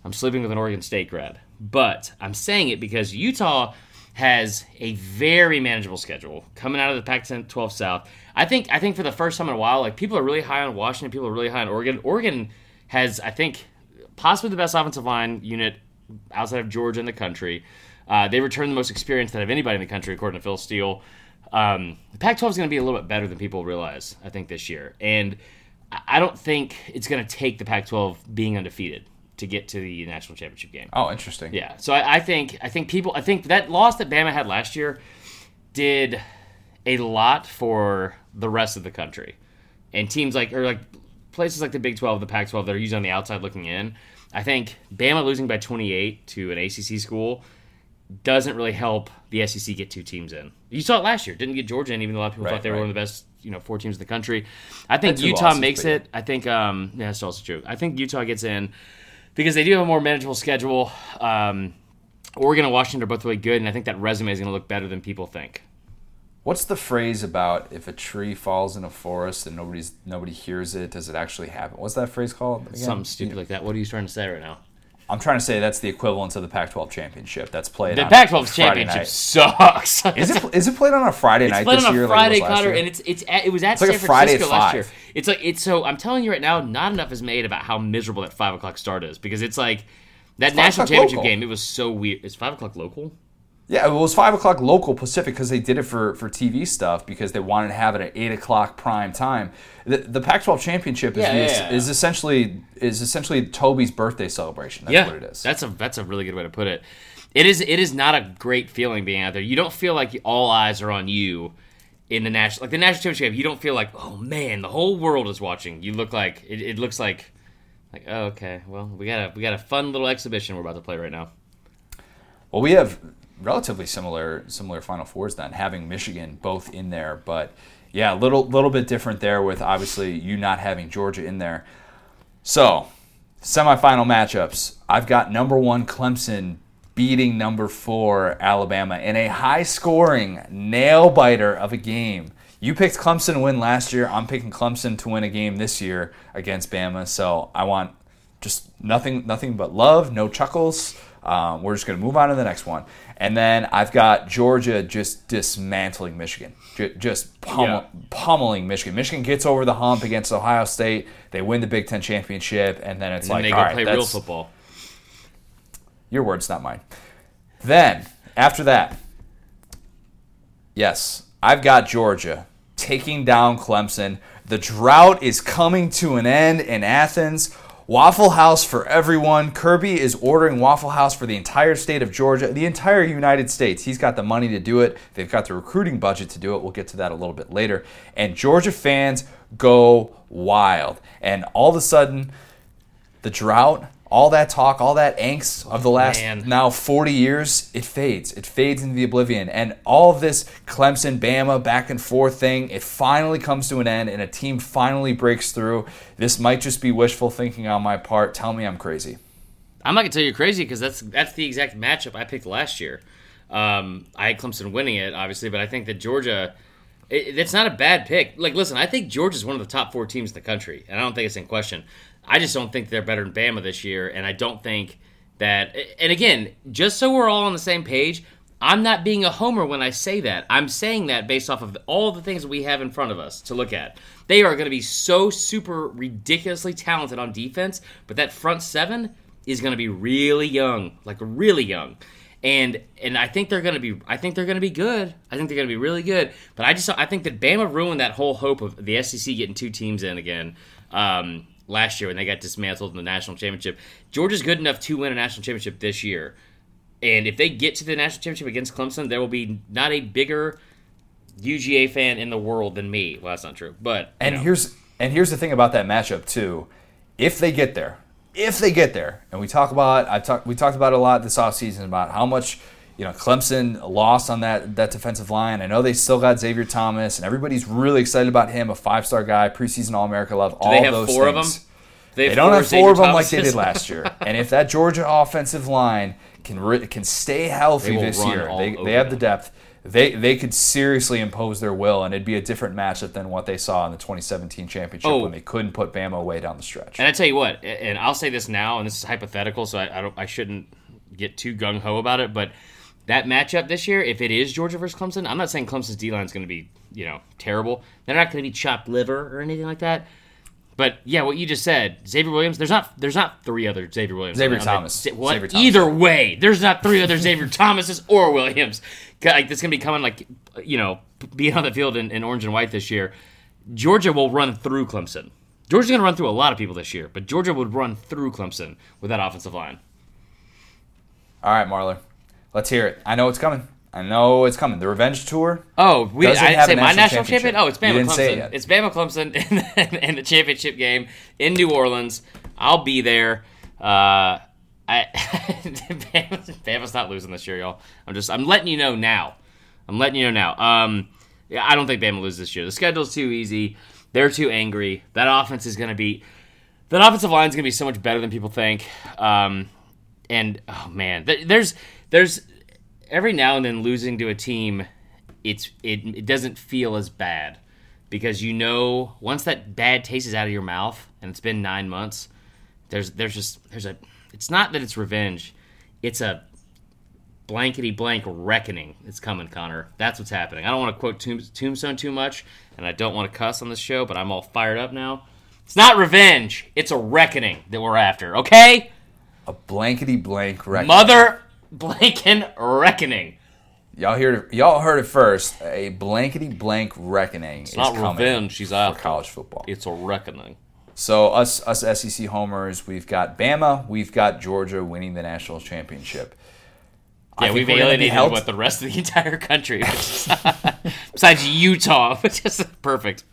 I'm sleeping with an Oregon State grad, but I'm saying it because Utah has a very manageable schedule coming out of the Pac-12 South. I think I think for the first time in a while, like people are really high on Washington, people are really high on Oregon. Oregon has, I think, possibly the best offensive line unit outside of Georgia in the country. Uh, they return the most experience out of anybody in the country, according to Phil Steele. Um, the Pac-12 is going to be a little bit better than people realize, I think, this year, and I don't think it's going to take the Pac-12 being undefeated to get to the national championship game. Oh, interesting. Yeah. So I, I, think I think people I think that loss that Bama had last year did a lot for the rest of the country, and teams like or like places like the Big Twelve, the Pac twelve that are usually on the outside looking in. I think Bama losing by twenty eight to an ACC school doesn't really help the SEC get two teams in. You saw it last year. Didn't get Georgia in, even though a lot of people right, thought they were right. one of the best, you know, four teams in the country. I think Utah losses, makes it. I think um, yeah, that's also true. I think Utah gets in because they do have a more manageable schedule. Um, Oregon and Washington are both really good, and I think that resume is going to look better than people think. What's the phrase about if a tree falls in a forest and nobody's nobody hears it? Does it actually happen? What's that phrase called? Again? Something stupid like that. What are you trying to say right now? I'm trying to say that's the equivalent of the Pac-12 championship. That's played. The Pac-12 championship night. sucks. is it? Is it played on a Friday it's night played this on a year? Friday, like Connor, and it's it's at, it was at it's San like Francisco last year. It's like it's so. I'm telling you right now, not enough is made about how miserable that five o'clock start is because it's like that it's national championship local. game. It was so weird. It's five o'clock local. Yeah, it was five o'clock local Pacific because they did it for, for TV stuff because they wanted to have it at eight o'clock prime time. The, the Pac-12 championship is, Yeah, yeah, yeah. is essentially is essentially Toby's birthday celebration. That's yeah, what it is. That's a that's a really good way to put it. It is it is not a great feeling being out there. You don't feel like all eyes are on you in the national like the national championship. You don't feel like oh man, the whole world is watching. You look like it, it looks like like oh, okay, well we got a we got a fun little exhibition we're about to play right now. Well, we have relatively similar similar Final Fours then, having Michigan both in there, but yeah, a little little bit different there with obviously you not having Georgia in there. So, semifinal matchups. I've got number one Clemson beating number four Alabama in a high scoring nail biter of a game. You picked Clemson to win last year. I'm picking Clemson to win a game this year against Bama. So I want just nothing, nothing but love, no chuckles. Um, we're just going to move on to the next one. And then I've got Georgia just dismantling Michigan, Ju- just pummel, pummeling Michigan. Michigan gets over the hump against Ohio State. They win the Big Ten championship, and then it's And like, they all right, play real football. your words, not mine. Then, after that, yes, I've got Georgia taking down Clemson. The drought is coming to an end in Athens. Waffle House for everyone. Kirby is ordering Waffle House for the entire state of Georgia, the entire United States. He's got the money to do it. They've got the recruiting budget to do it. We'll get to that a little bit later. And Georgia fans go wild. And all of a sudden, the drought, all that talk, all that angst of the last man. now 40 years, it fades. It fades into the oblivion. And all of this Clemson, Bama, back and forth thing, it finally comes to an end and a team finally breaks through. This might just be wishful thinking on my part. Tell me I'm crazy. I'm not gonna tell you you're crazy because that's that's the exact matchup I picked last year. Um, I had Clemson winning it, obviously, but I think that Georgia. It, it's not a bad pick. Like, listen, I think Georgia's one of the top four teams in the country, and I don't think it's in question. I just don't think they're better than Bama this year, and I don't think that. And again, just so we're all on the same page, I'm not being a homer when I say that. I'm saying that based off of all the things we have in front of us to look at. They are going to be so super ridiculously talented on defense, but that front seven is going to be really young, like really young. And and I think they're going to be I think they're going to be good. I think they're going to be really good. But I just I think that Bama ruined that whole hope of the SEC getting two teams in again. Um, last year when they got dismantled in the national championship. Georgia's good enough to win a national championship this year. And if they get to the national championship against Clemson, there will be not a bigger UGA fan in the world than me. Well, that's not true, but And know. here's and here's the thing about that matchup too. If they get there, if they get there, and we talk about I talk we talked about it a lot this offseason about how much you know Clemson lost on that that defensive line. I know they still got Xavier Thomas, and everybody's really excited about him, a five star guy, preseason All America love. all they have those four of them? They They, don't have four of them like they did last year. and if that Georgia offensive line can re- can stay healthy this year, they, they have the depth. They they could seriously impose their will, and it'd be a different matchup than what they saw in the 2017 championship Oh. when they couldn't put Bama away down the stretch. And I tell you what, and I'll say this now, and this is hypothetical, so I, I don't, I shouldn't get too gung ho about it. But that matchup this year, if it is Georgia versus Clemson, I'm not saying Clemson's D line is going to be, you know, terrible. They're not going to be chopped liver or anything like that. But yeah, what you just said, Xavier Williams. There's not, there's not three other Xavier Williams. Xavier mean, Thomas. What? Xavier Thomas. Either way, there's not three other Xavier Thomases or Williams. Like that's going to be coming like, you know, being on the field in, in orange and white this year. Georgia will run through Clemson. Georgia's going to run through a lot of people this year, but Georgia would run through Clemson with that offensive line. All right, Marler, let's hear it. I know it's coming. I know it's coming. The revenge tour. Oh, we I didn't have say my national champion. championship. Oh, it's You Bama it Clemson. yet. It's Bama Clemson in the, in the championship game in New Orleans. I'll be there. Uh, I Bama's, Bama's not losing this year, y'all. I'm just I'm letting you know now. I'm letting you know now. Um, I don't think Bama loses this year. The schedule's too easy. They're too angry. That offense is going to be that offensive line is going to be so much better than people think. Um, and oh man, th- there's there's every now and then losing to a team, it's it, it doesn't feel as bad because you know once that bad taste is out of your mouth and it's been nine months, there's there's just there's a it's not that it's revenge, it's a blankety blank reckoning is coming, Connor. That's what's happening. I don't want to quote Tomb- Tombstone too much, and I don't want to cuss on this show, but I'm all fired up now. It's not revenge. It's a reckoning that we're after. Okay, A blankety blank reckoning. mother blanking reckoning. Y'all heard it, y'all heard it first. A blankety blank reckoning is Not revenge. She's for out. college football. It's a reckoning. So us us SEC homers, we've got Bama, we've got Georgia winning the national championship. Yeah, we've we're gonna be alienated what the rest of the entire country, besides Utah, which is perfect.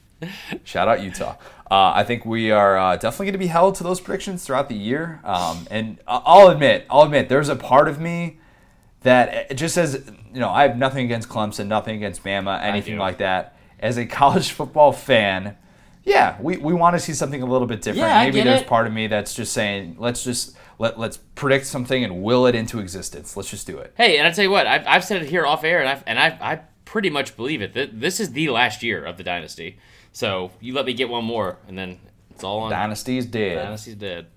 Shout out Utah. Uh, I think we are uh, definitely going to be held to those predictions throughout the year. Um, and I- I'll admit, I'll admit, there's a part of me that it just says, you know, I have nothing against Clemson, nothing against Bama, anything like that. As a college football fan, yeah, we, we want to see something a little bit different. Yeah, Maybe there's it. part of me that's just saying, let's just let let's predict something and will it into existence. Let's just do it. Hey, and I tell you what, I've, I've said it here off air, and I and I, I pretty much believe it. This is the last year of the dynasty. So you let me get one more, and then it's all on. Dynasty's dead. Dynasty's dead.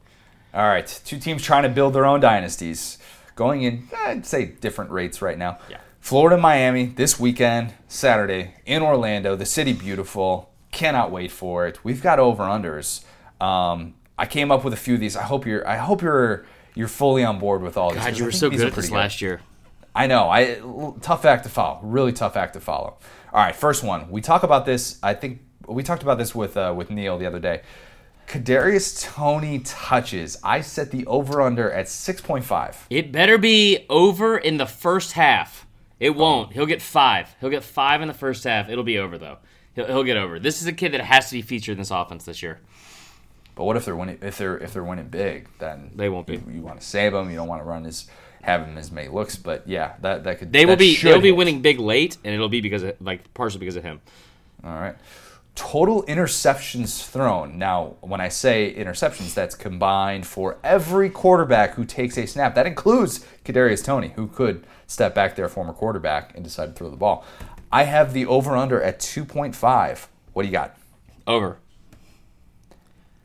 All right, two teams trying to build their own dynasties, going in, I'd say, different rates right now. Yeah. Florida, Miami this weekend, Saturday in Orlando, the city beautiful. Cannot wait for it. We've got over unders. Um, I came up with a few of these. I hope you're. I hope you're. You're fully on board with all these. God, you were so good at this pretty last year. I know. I tough act to follow. Really tough act to follow. All right, first one. We talk about this. I think we talked about this with uh, with Neil the other day. Kadarius Toney touches. I set the over under at six point five. It better be over in the first half. It won't. He'll get five. He'll get five in the first half. It'll be over though. He'll, he'll get over. This is a kid that has to be featured in this offense this year. But what if they're winning? If they're if they're winning big, then They won't be. You, you want to save them. You don't want to run as have him as many looks. But yeah, that that could They will be. They'll be winning big late, and it'll be because of like partially because of him. All right. Total interceptions thrown. Now, when I say interceptions, that's combined for every quarterback who takes a snap. That includes Kadarius Toney, who could step back there, former quarterback, and decide to throw the ball. I have the over under at 2.5. What do you got? Over.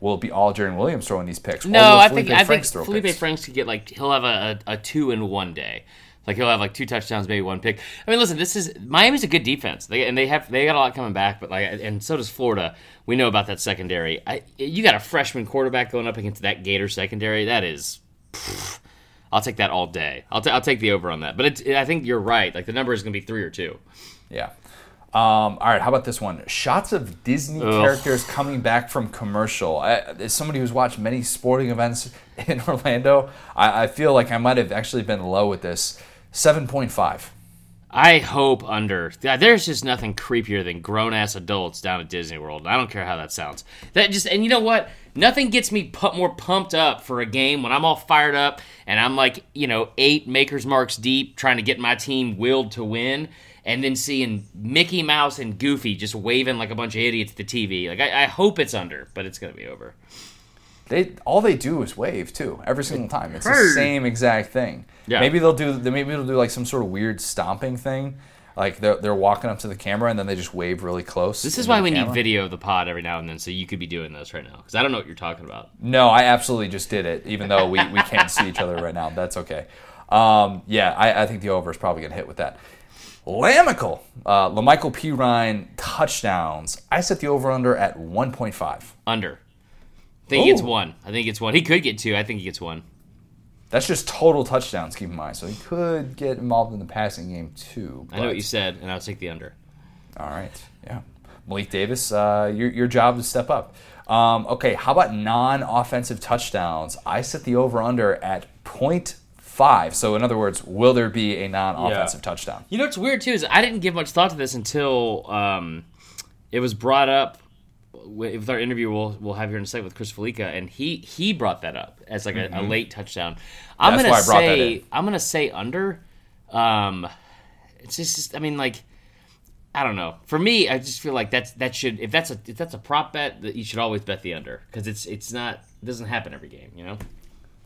Will it be all Jarren Williams throwing these picks? Or No, will I Felipe think I think Franks Felipe picks? Franks could get like he'll have a, a, a two in one day. Like he'll have like two touchdowns, maybe one pick. I mean, listen, this is Miami's a good defense, they, and they have they got a lot coming back, but like and so does Florida. We know about that secondary. I, you got a freshman quarterback going up against that Gator secondary. That is, pff, I'll take that all day. I'll, t- I'll take the over on that. But it's, I think you're right. Like the number is going to be three or two. Yeah. Um, all right, how about this one? Shots of Disney characters coming back from commercial. I, as somebody who's watched many sporting events in Orlando, I, I feel like I might have actually been low with this. 7.5. I hope under. God, There's just nothing creepier than grown ass adults down at Disney World. I don't care how that sounds. That just and you know what? Nothing gets me pu- more pumped up for a game when I'm all fired up and I'm like you know eight makers marks deep trying to get my team willed to win, and then seeing Mickey Mouse and Goofy just waving like a bunch of idiots at the TV. Like I, I hope it's under, but it's gonna be over. They all they do is wave too every single time. It's the same exact thing. Yeah. Maybe they'll do maybe they'll do like some sort of weird stomping thing. Like they're, they're walking up to the camera and then they just wave really close. This is why we need video of the pod every now and then, so you could be doing this right now because I don't know what you're talking about. No, I absolutely just did it, even though we, we can't see each other right now. That's okay. Um, yeah, I, I think the over is probably going to hit with that. Lamical, uh, Lamical Perine touchdowns. I set the over under at 1.5. Under. I think he gets one. I think he gets one. He could get two. I think he gets one. That's just total touchdowns, keep in mind. So he could get involved in the passing game too. I know what you said, and I'll take the under. All right. Yeah. Malik Davis, uh, your, your job is to step up. Um, okay, how about non offensive touchdowns? I set the over under at 0.5. So, in other words, will there be a non offensive touchdown? You know what's weird too is I didn't give much thought to this until um, it was brought up with our interview we'll, we'll have here in a second with Chris Fallica, and he he brought that up as like a, a late touchdown. I'm Mm-hmm. That's gonna why I brought that say in. I'm gonna say under. Um, it's just I mean like I don't know. For me, I just feel like that's that should if that's a if that's a prop bet that you should always bet the under because it's it's not it doesn't happen every game. You know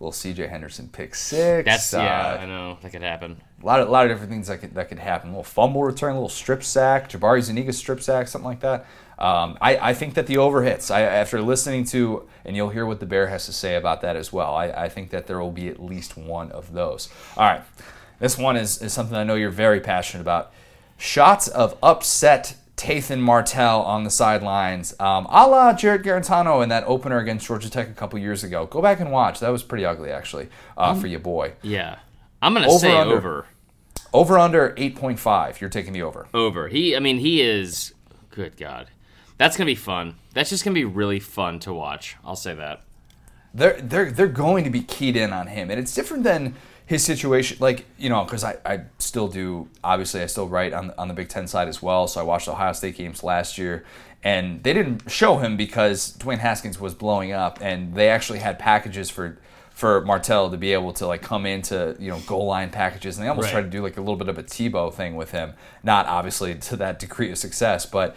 Will CJ Henderson pick six? that's Uh, yeah I know that could happen. A lot of, a lot of different things that could, that could happen. A little fumble return, a little strip sack, Jabari Zuniga strip sack, something like that. Um, I, I think that the over hits. I, after listening to, and you'll hear what the Bear has to say about that as well, I, I think that there will be at least one of those. All right. This one is, is something I know you're very passionate about. Shots of upset Tate Martell on the sidelines, um, a la Jarrett Guarantano in that opener against Georgia Tech a couple years ago. Go back and watch. That was pretty ugly, actually, uh, for your boy. Yeah, I'm gonna Over, say under. over. Over under 8.5. You're taking the over. over. He, I mean, he is. Good God, that's gonna be fun. That's just gonna be really fun to watch. I'll say that. They're they're they're going to be keyed in on him, and it's different than his situation. Like you know, because I, I still do. Obviously, I still write on on the Big Ten side as well. So I watched Ohio State games last year, and they didn't show him because Dwayne Haskins was blowing up, and they actually had packages for. For Martell to be able to like come into you know goal line packages, and they almost Right. tried to do like a little bit of a Tebow thing with him. Not obviously to that degree of success, but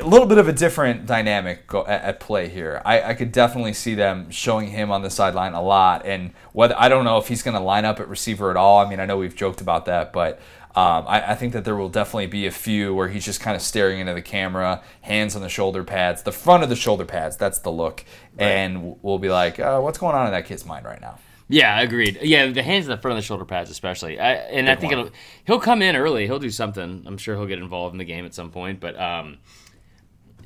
a little bit of a different dynamic go, at, at play here. I, I could definitely see them showing him on the sideline a lot, and whether I don't know if he's going to line up at receiver at all. I mean, I know we've joked about that, but um, I, I think that there will definitely be a few where he's just kind of staring into the camera, hands on the shoulder pads, the front of the shoulder pads. That's the look, and we'll be like, uh, "What's going on in that kid's mind right now?" Yeah, agreed. Yeah, the hands in the front of the shoulder pads, especially. I, and I think it'll, he'll come in early. He'll do something. I'm sure he'll get involved in the game at some point. But um,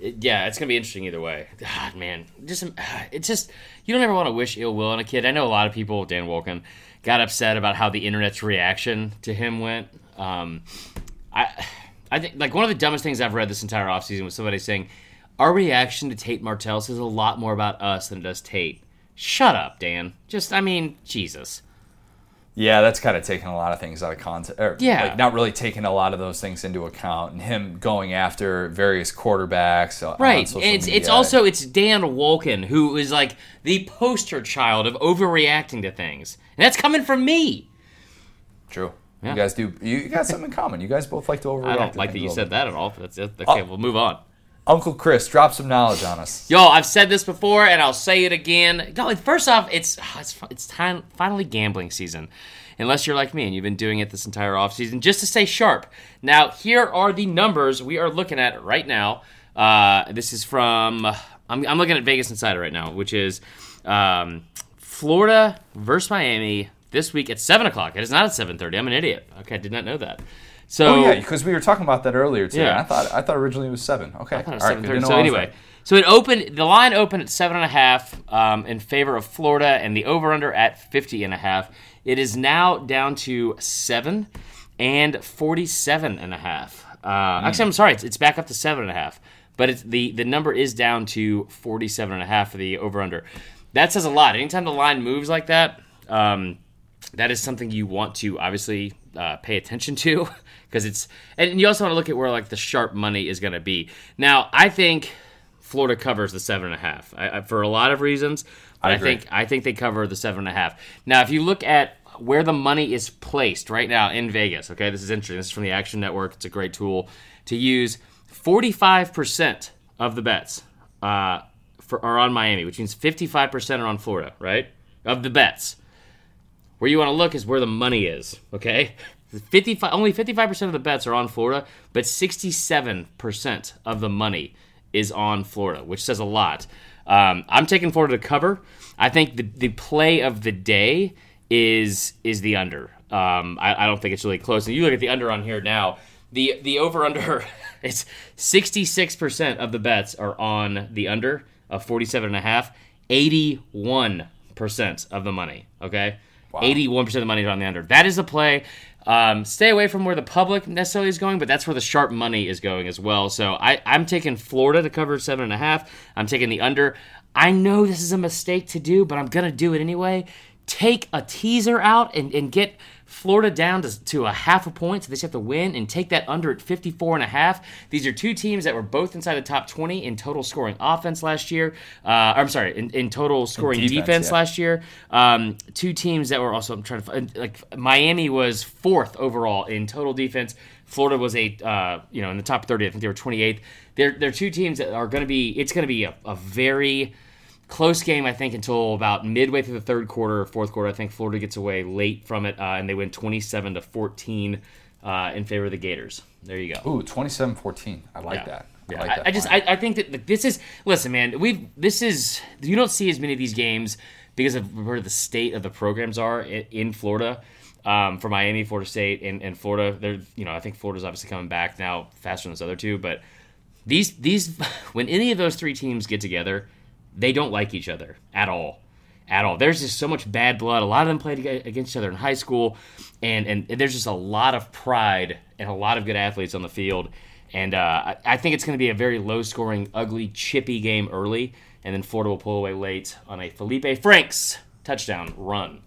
yeah, it's gonna be interesting either way. God, man, just it's just you don't ever want to wish ill will on a kid. I know a lot of people, Dan Wolken, got upset about how the internet's reaction to him went. Um, I I think like one of the dumbest things I've read this entire offseason was somebody saying our reaction to Tate Martell says a lot more about us than it does Tate. Shut up, Dan. Just I mean, Jesus. Yeah, that's kind of taking a lot of things out of context. Or, Yeah. like not really taking a lot of those things into account, and him going after various quarterbacks. Right. social It's it's also it's Dan Wolken who is like the poster child of overreacting to things. And that's coming from me. true. Yeah. You guys do. You got something in common. You guys both like to overreact. I don't to like that you said that at all. That's it. Okay, Oh. we'll move on. Uncle Chris, drop some knowledge on us. Yo, I've said this before, and I'll say it again. No, first off, it's it's it's time finally gambling season, unless you're like me and you've been doing it this entire offseason just to stay sharp. Now, here are the numbers we are looking at right now. Uh, this is from I'm, I'm looking at Vegas Insider right now, which is um, Florida versus Miami this week at seven o'clock. It is not at seven thirty. I'm an idiot. Okay, I did not know that. So Oh yeah, because we were talking about that earlier today. Yeah. I thought I thought originally it was seven. Okay, I thought it was All right, seven good So know I was anyway, so it opened. The line opened at seven and a half um, in favor of Florida, and the over under at fifty and a half. It is now down to seven and forty-seven and a half. Uh, Actually, I'm sorry, it's, it's back up to seven and a half, but it's the the number is down to forty-seven and a half for the over under. That says a lot. Anytime the line moves like that. Um, that is something you want to obviously uh, pay attention to because it's and you also want to look at where like the sharp money is going to be now i think florida covers the seven and a half I, I, for a lot of reasons but I I, think i think they cover the seven and a half now if you look at where the money is placed right now in vegas okay this is interesting this is from the action network it's a great tool to use 45% of the bets uh, for, are on Miami, which means 55% are on Florida, right? Of the bets. Where you want to look is where the money is, okay? 55 only 55% of the bets are on Florida, but 67% of the money is on Florida, which says a lot. Um, I'm taking Florida to cover. I think the, the play of the day is is the under. Um, I, I, don't think it's really close. And you look at the under on here now. The the over under it's 66% of the bets are on the under of 47 and a half. 81% of the money, okay? Wow. 81% of the money is on the under. That is the play. Um, stay away from where the public necessarily is going, but that's where the sharp money is going as well. So I, I'm taking Florida to cover seven and a half. I'm taking the under. I know this is a mistake to do, but I'm gonna do it anyway. Take a teaser out and, and get Florida down to, to a half a point, so they just have to win and take that under at 54 and a half. These are two teams that were both inside the top 20 in total scoring offense last year. Uh, I'm sorry, in, in total scoring defense, defense yeah. last year. Um, two teams that were also I'm trying to find, like Miami was fourth overall in total defense. Florida was a uh, you know in the top 30. I think they were 28th. They're they're two teams that are going to be. It's going to be a, a very close game, I think, until about midway through the third quarter or fourth quarter. I think Florida gets away late from it, uh, and they win 27 to 14 uh, in favor of the Gators. There you go. Ooh, 27-14. I like yeah. that. I, yeah, like I, I just I, I, think that this is listen, man. We this is you don't see as many of these games because of where the state of the programs are in, in Florida. Um, for Miami, Florida State, and, and Florida, they're you know I think Florida's obviously coming back now faster than those other two, but these these when any of those three teams get together, they don't like each other at all at all. There's just so much bad blood. A lot of them played against each other in high school, and and there's just a lot of pride and a lot of good athletes on the field. And uh, I think it's going to be a very low scoring, ugly, chippy game early, and then Florida will pull away late on a Felipe Franks touchdown run.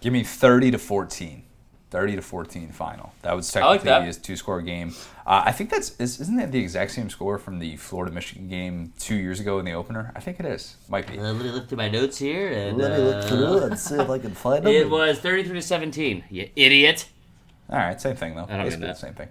Give me 30 to 14. 30 to 14 final. That was technically like his two score game. Uh, I think that's is, isn't that the exact same score from the Florida Michigan game two years ago in the opener? I think it is. Might be. Uh, let me look through my notes here and let me look through and see if I can find it. It was 33 to 17. You idiot. All right, same thing though. I don't Basically the same thing.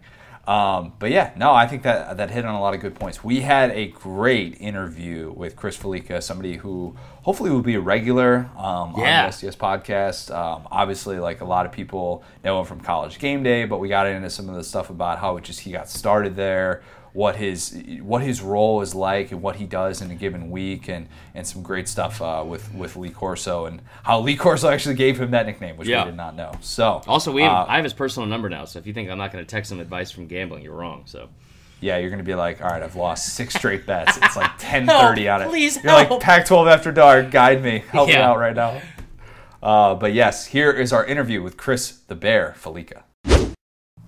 Um, but yeah, no, I think that that hit on a lot of good points. We had a great interview with Chris Fallica, somebody who hopefully will be a regular um, yeah. on the SDS podcast. Um, obviously, like a lot of people know him from College Game Day, but we got into some of the stuff about how it just he got started there, what his what his role is like and what he does in a given week, and and some great stuff uh, with with Lee Corso and how Lee Corso actually gave him that nickname, which yeah. we did not know. So also we have, uh, I have his personal number now, so if you think I'm not going to text him advice from gambling, you're wrong. So. Yeah, you're gonna be like, all right, I've lost six straight bets. It's like 10:30 on it. Please You're help. like Pac-12 after dark. Guide me, help yeah. me out right now. Uh, but yes, here is our interview with Chris the Bear Fallica.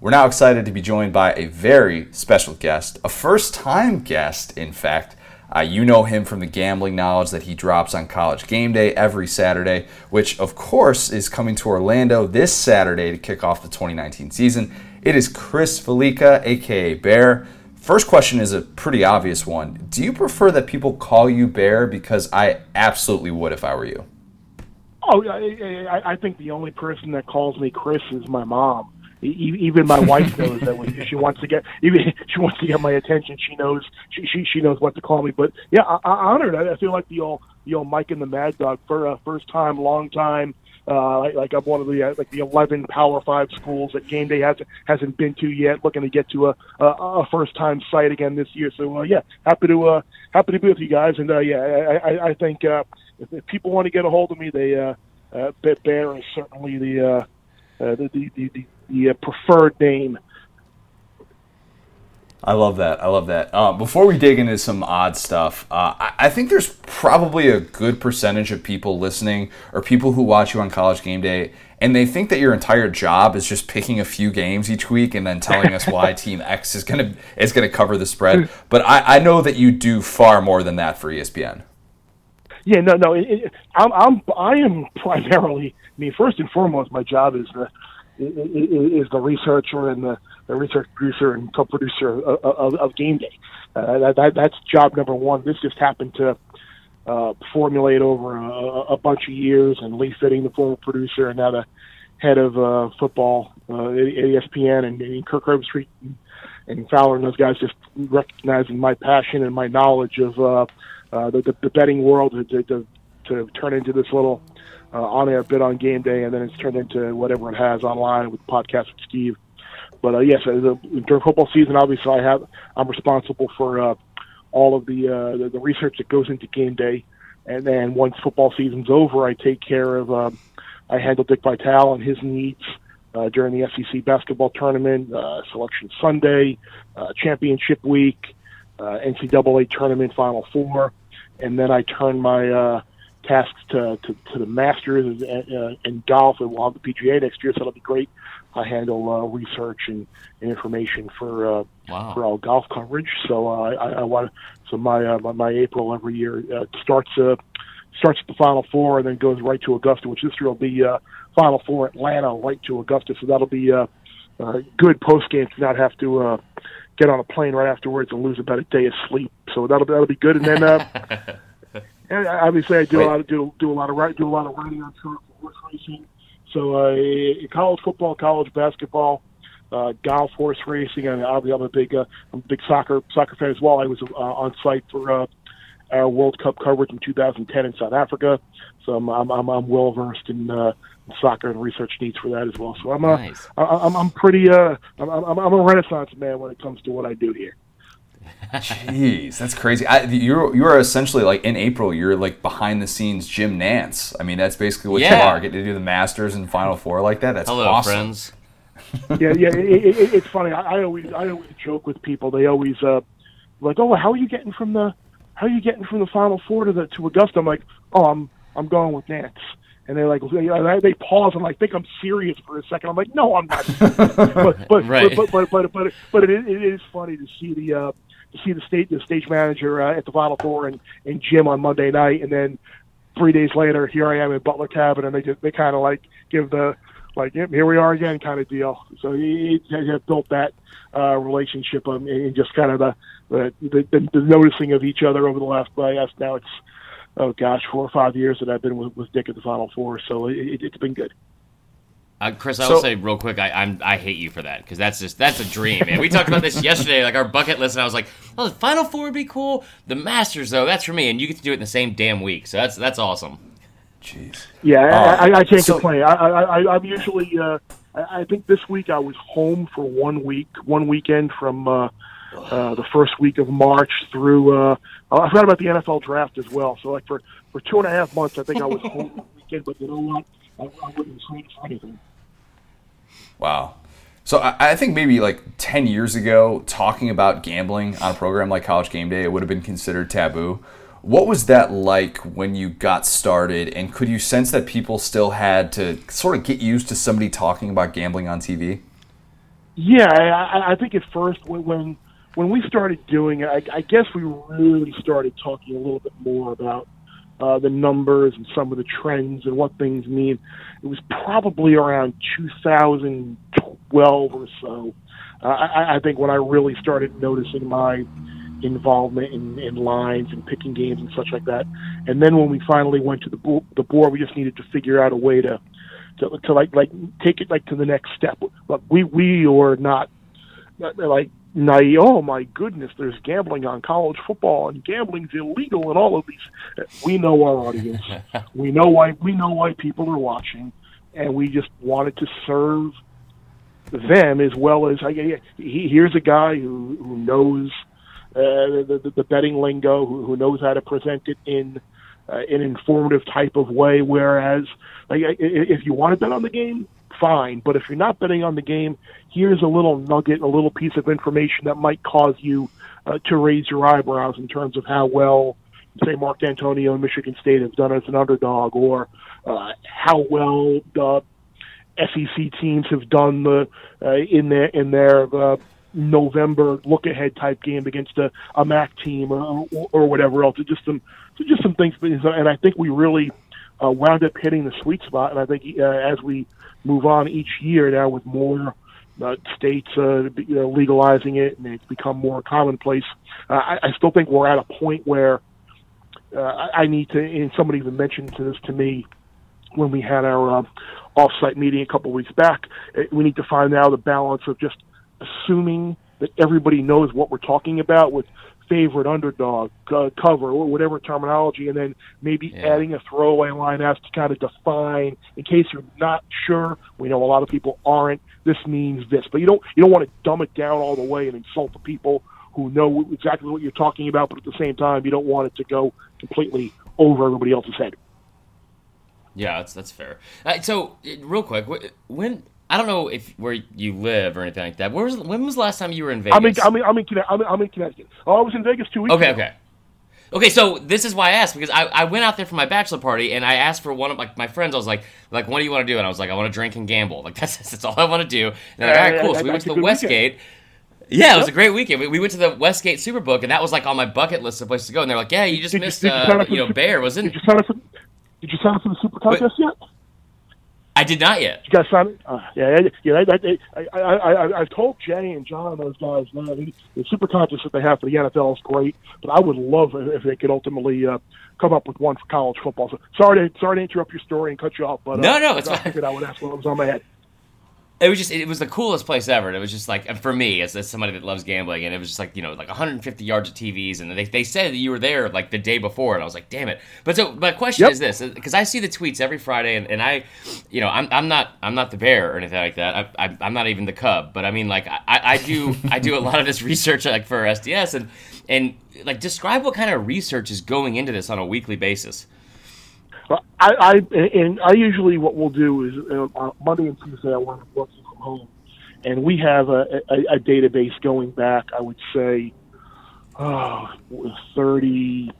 We're now excited to be joined by a very special guest, a first time guest, in fact. Uh, you know him from the gambling knowledge that he drops on college game day every Saturday, which, of course, is coming to Orlando this Saturday to kick off the 2019 season. It is Chris Fallica, aka Bear. First question is a pretty obvious one. Do you prefer that people call you Bear? Because I absolutely would if I were you. Oh, I, I think the only person that calls me Chris is my mom even my wife knows that when she wants to get even she wants to get my attention, she knows she she, she knows what to call me. But yeah, I, I honored. I, I feel like the old the old Mike and the Mad Dog for a first time, long time. Uh, like, like I'm one of the uh, like the 11 Power Five schools that game day hasn't hasn't been to yet. Looking to get to a a, a first time site again this year. So uh, yeah, happy to uh, happy to be with you guys. And uh, yeah, I, I, I think uh, if, if people want to get a hold of me, they uh, uh, Bear is certainly the uh, uh, the, the, the, the uh, preferred name. I love that. I love that. Uh, before we dig into some odd stuff, uh, I, I, think there's probably a good percentage of people listening or people who watch you on College Game Day, and they think that your entire job is just picking a few games each week and then telling us why Team X is gonna is gonna cover the spread. But I, I know that you do far more than that for ESPN. Yeah, no, no. It, it, I'm, I'm, I am primarily. I mean, first and foremost, my job is the is the researcher and the, the research producer and co-producer of, of, of Game Day. Uh, that, that, that's job number one. This just happened to uh, formulate over a, a bunch of years, and Lee Fitting, the former producer, and now the head of uh, football uh, at ESPN, and, Kirk Herbstreit and, and Fowler and those guys just recognizing my passion and my knowledge of uh, uh, the, the the betting world to, to, to turn into this little uh, on-air bit on game day, and then it's turned into whatever it has online with podcast with Steve. But uh, yes, during football season, obviously, I have I'm responsible for uh, all of the, uh, the the research that goes into game day, and then once football season's over, I take care of. Uh, I handle Dick Vitale and his needs uh, during the SEC basketball tournament, uh, Selection Sunday, uh, Championship Week, uh, NCAA tournament Final Four, and then I turn my uh, tasks to, to, to the Masters and, uh, and golf, and we'll have the PGA next year, so that'll be great. I handle uh, research and, and information for uh, Wow. for all golf coverage. So uh, I, I want so my, uh, my my April every year uh, starts uh, starts at the Final Four and then goes right to Augusta, which this year will be uh, Final Four Atlanta right to Augusta. So that'll be uh, uh, good post game to not have to uh, get on a plane right afterwards and lose about a day of sleep. So that'll that'll be good. And then uh, and obviously I do Wait. a lot of do do a lot of write do a lot of writing on for horse racing. So uh, college football, college basketball, uh, golf, horse racing, and obviously I'm a big uh, I'm a big soccer soccer fan as well. I was uh, on site for uh, our World Cup coverage in 2010 in South Africa, so I'm I'm I'm, I'm well versed in uh, soccer and research needs for that as well. So I'm uh, Nice. I, I'm I'm pretty uh I'm, I'm I'm a renaissance man when it comes to what I do here. Jeez, that's crazy. I, you're you're essentially like in April. You're like behind the scenes Jim Nantz. I mean, that's basically what you are. Get to do the Masters and Final Four like that. That's Hello, awesome. friends. yeah, yeah. It, it, it, it's funny. I, I always, I always joke with people. They always uh, like, oh, how are you getting from the, how are you getting from the Final Four to the to Augusta? I'm like, oh, I'm I'm going with Nantz. And they're like, they, they pause and like think I'm serious for a second. I'm like, no, I'm not. but but, Right. but but but but but it is, it is funny to see the uh, to see the state the stage manager uh, at the Final Four and and Jim on Monday night, and then three days later, here I am in Butler Cabin, and they just they kind of like give the like here we are again kind of deal. So he, he has built that uh, relationship um, and just kind of the the, the the noticing of each other over the last I guess now it's oh gosh four or five years that I've been with, with Dick at the Final Four, so it, it's been good. Uh, Chris, I So- will say real quick, I, I'm I hate you for that because that's just that's a dream. And we talked about this yesterday, like our bucket list, and I was like, "Oh, the Final Four would be cool. The Masters, though, that's for me." And you get to do it in the same damn week, so that's that's awesome. Jeez. Yeah, I, I, I can't so- complain. I, I, I, I'm usually. Uh, I I think this week I was home for one week, one weekend from uh, uh, the first week of March through. Uh, I forgot about the NFL draft as well. So like for for two and a half months, I think I was home for the weekend. But you know what? I, I wouldn't trade for anything. Wow. So I, think maybe like ten years ago, talking about gambling on a program like College Game Day, it would have been considered taboo. What was that like when you got started, and could you sense that people still had to sort of get used to somebody talking about gambling on TV? Yeah, I, I- think at first when, when we started doing it, I, I guess we really started talking a little bit more about uh, the numbers and some of the trends and what things mean. It was probably around 2012 or so. Uh, I, I think when I really started noticing my involvement in, in lines and picking games and such like that. And then when we finally went to the bo- the board, we just needed to figure out a way to to, to like like take it like to the next step. But we we not not- like naive. Oh my goodness, there's gambling on college football and gambling's illegal and all of these. We know our audience. we know why we know why people are watching, and we just wanted to serve them as well as I. He, here's a guy who who knows uh, the, the, betting lingo, who, who knows how to present it in uh, an informative type of way. Whereas, like, if you want to bet on the game, fine. But if you're not betting on the game, here's a little nugget, a little piece of information that might cause you uh, to raise your eyebrows in terms of how well, say, Mark Dantonio and Michigan State have done as an underdog, or uh, how well the SEC teams have done the uh, in their in their uh, November look ahead type game against a, a MAC team or, or, or whatever else. It's just some so just some things, and I think we really uh, wound up hitting the sweet spot. And I think uh, as we move on each year now with more uh, states uh, you know, legalizing it and it's become more commonplace, uh, I, I still think we're at a point where uh, I I need to. And somebody even mentioned this to me when we had our uh, off-site meeting a couple of weeks back. uh, We need to find now the balance of just assuming that everybody knows what we're talking about with favorite underdog uh, cover or whatever terminology, and then maybe Yeah. adding a throwaway line as to kind of define in case you're not sure. We know a lot of people aren't. This means this, but you don't you don't want to dumb it down all the way and insult the people who know exactly what you're talking about, but at the same time, you don't want it to go completely over everybody else's head. Yeah, that's that's fair. Uh, so, real quick, when I don't know if where you live or anything like that. Where was when was the last time you were in Vegas? I'm in, I'm in, I'm in, Conne- I'm in, I'm in Connecticut. Oh, I was in Vegas two weeks Okay, ago. okay. Okay, Okay, so this is why I asked because I, I went out there for my bachelor party and I asked for one of like my friends. I was like, like, what do you want to do? And I was like, I want to drink and gamble. Like that's that's all I want to do. And they're like, all right, yeah, cool. that- So we went to the Westgate. Yeah, it was a great weekend. We, we went to the Westgate Superbook, and that was like on my bucket list of places to go. And they're like, "Yeah, you just Did missed, did you uh, you know, Bear Did wasn't." you sign up for Did you sign up for the super contest yet? I did not yet. You guys sign it? Uh, yeah, yeah. yeah I, I, I, I, I've told Jay and John and those guys, man, the, the super contest that they have for the NFL is great, but I would love if they could ultimately uh, come up with one for college football. So sorry to sorry to interrupt your story and cut you off, but uh, No, no, it's I figured I would ask what was on my head. It was just it was the coolest place ever. And it was just like for me as, as somebody that loves gambling, and it was just like you know like 150 yards of TVs, and they, they said that you were there like the day before, and I was like, damn it. But so my question Yep. is this because I see the tweets every Friday, and, and I, you know, I'm, I'm not I'm not the bear or anything like that. I, I, I'm not even the cub, but I mean like I, I do I do a lot of this research like for SDS and and like describe what kind of research is going into this on a weekly basis. I, I and I usually what we'll do is uh, on Monday and Tuesday I want to work working from home, and we have a, a, a database going back. I would say, oh, thirty,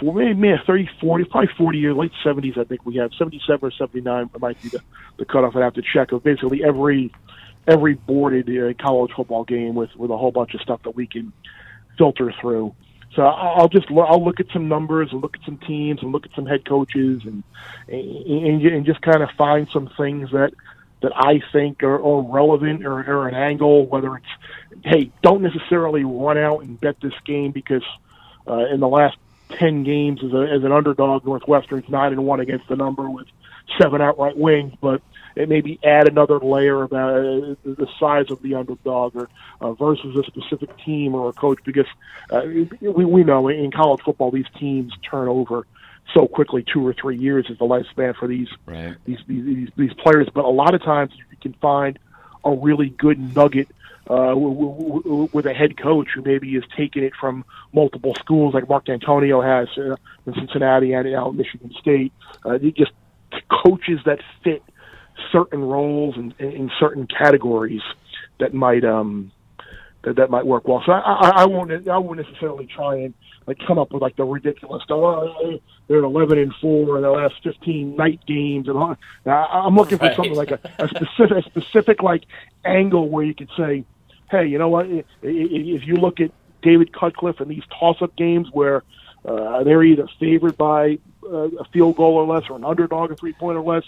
four, maybe, maybe 30, 40, probably forty years, late seventies. I think we have seventy-seven or seventy-nine. Might be the, the cutoff. I'd have to check. Of basically every every boarded uh, college football game with with a whole bunch of stuff that we can filter through. So I'll just I'll look at some numbers and look at some teams and look at some head coaches and and, and just kind of find some things that that I think are, are relevant or, or an angle. Whether it's hey, don't necessarily run out and bet this game because uh, in the last ten games as, a, as an underdog, Northwestern's nine and one against the number with seven outright wins, but it maybe add another layer about uh, the size of the underdog or uh, versus a specific team or a coach because uh, we, we know in college football these teams turn over so quickly two or three years is the lifespan for these Right. these these these, these players but a lot of times you can find a really good nugget uh, with a head coach who maybe has taken it from multiple schools like Mark Dantonio has uh, in Cincinnati and out Michigan State. Uh, just coaches that fit certain roles and in, in certain categories that might um that that might work well. So I, I, I won't I won't necessarily try and like come up with like the ridiculous stuff. Oh, they're eleven and four in the last fifteen night games, and all. Now, I'm looking for Right. something like a, a specific a specific like angle where you could say, hey, you know what? I- i- If you look at David Cutcliffe and these toss-up games where uh, they're either favored by uh, a field goal or less, or an underdog a three-point or less.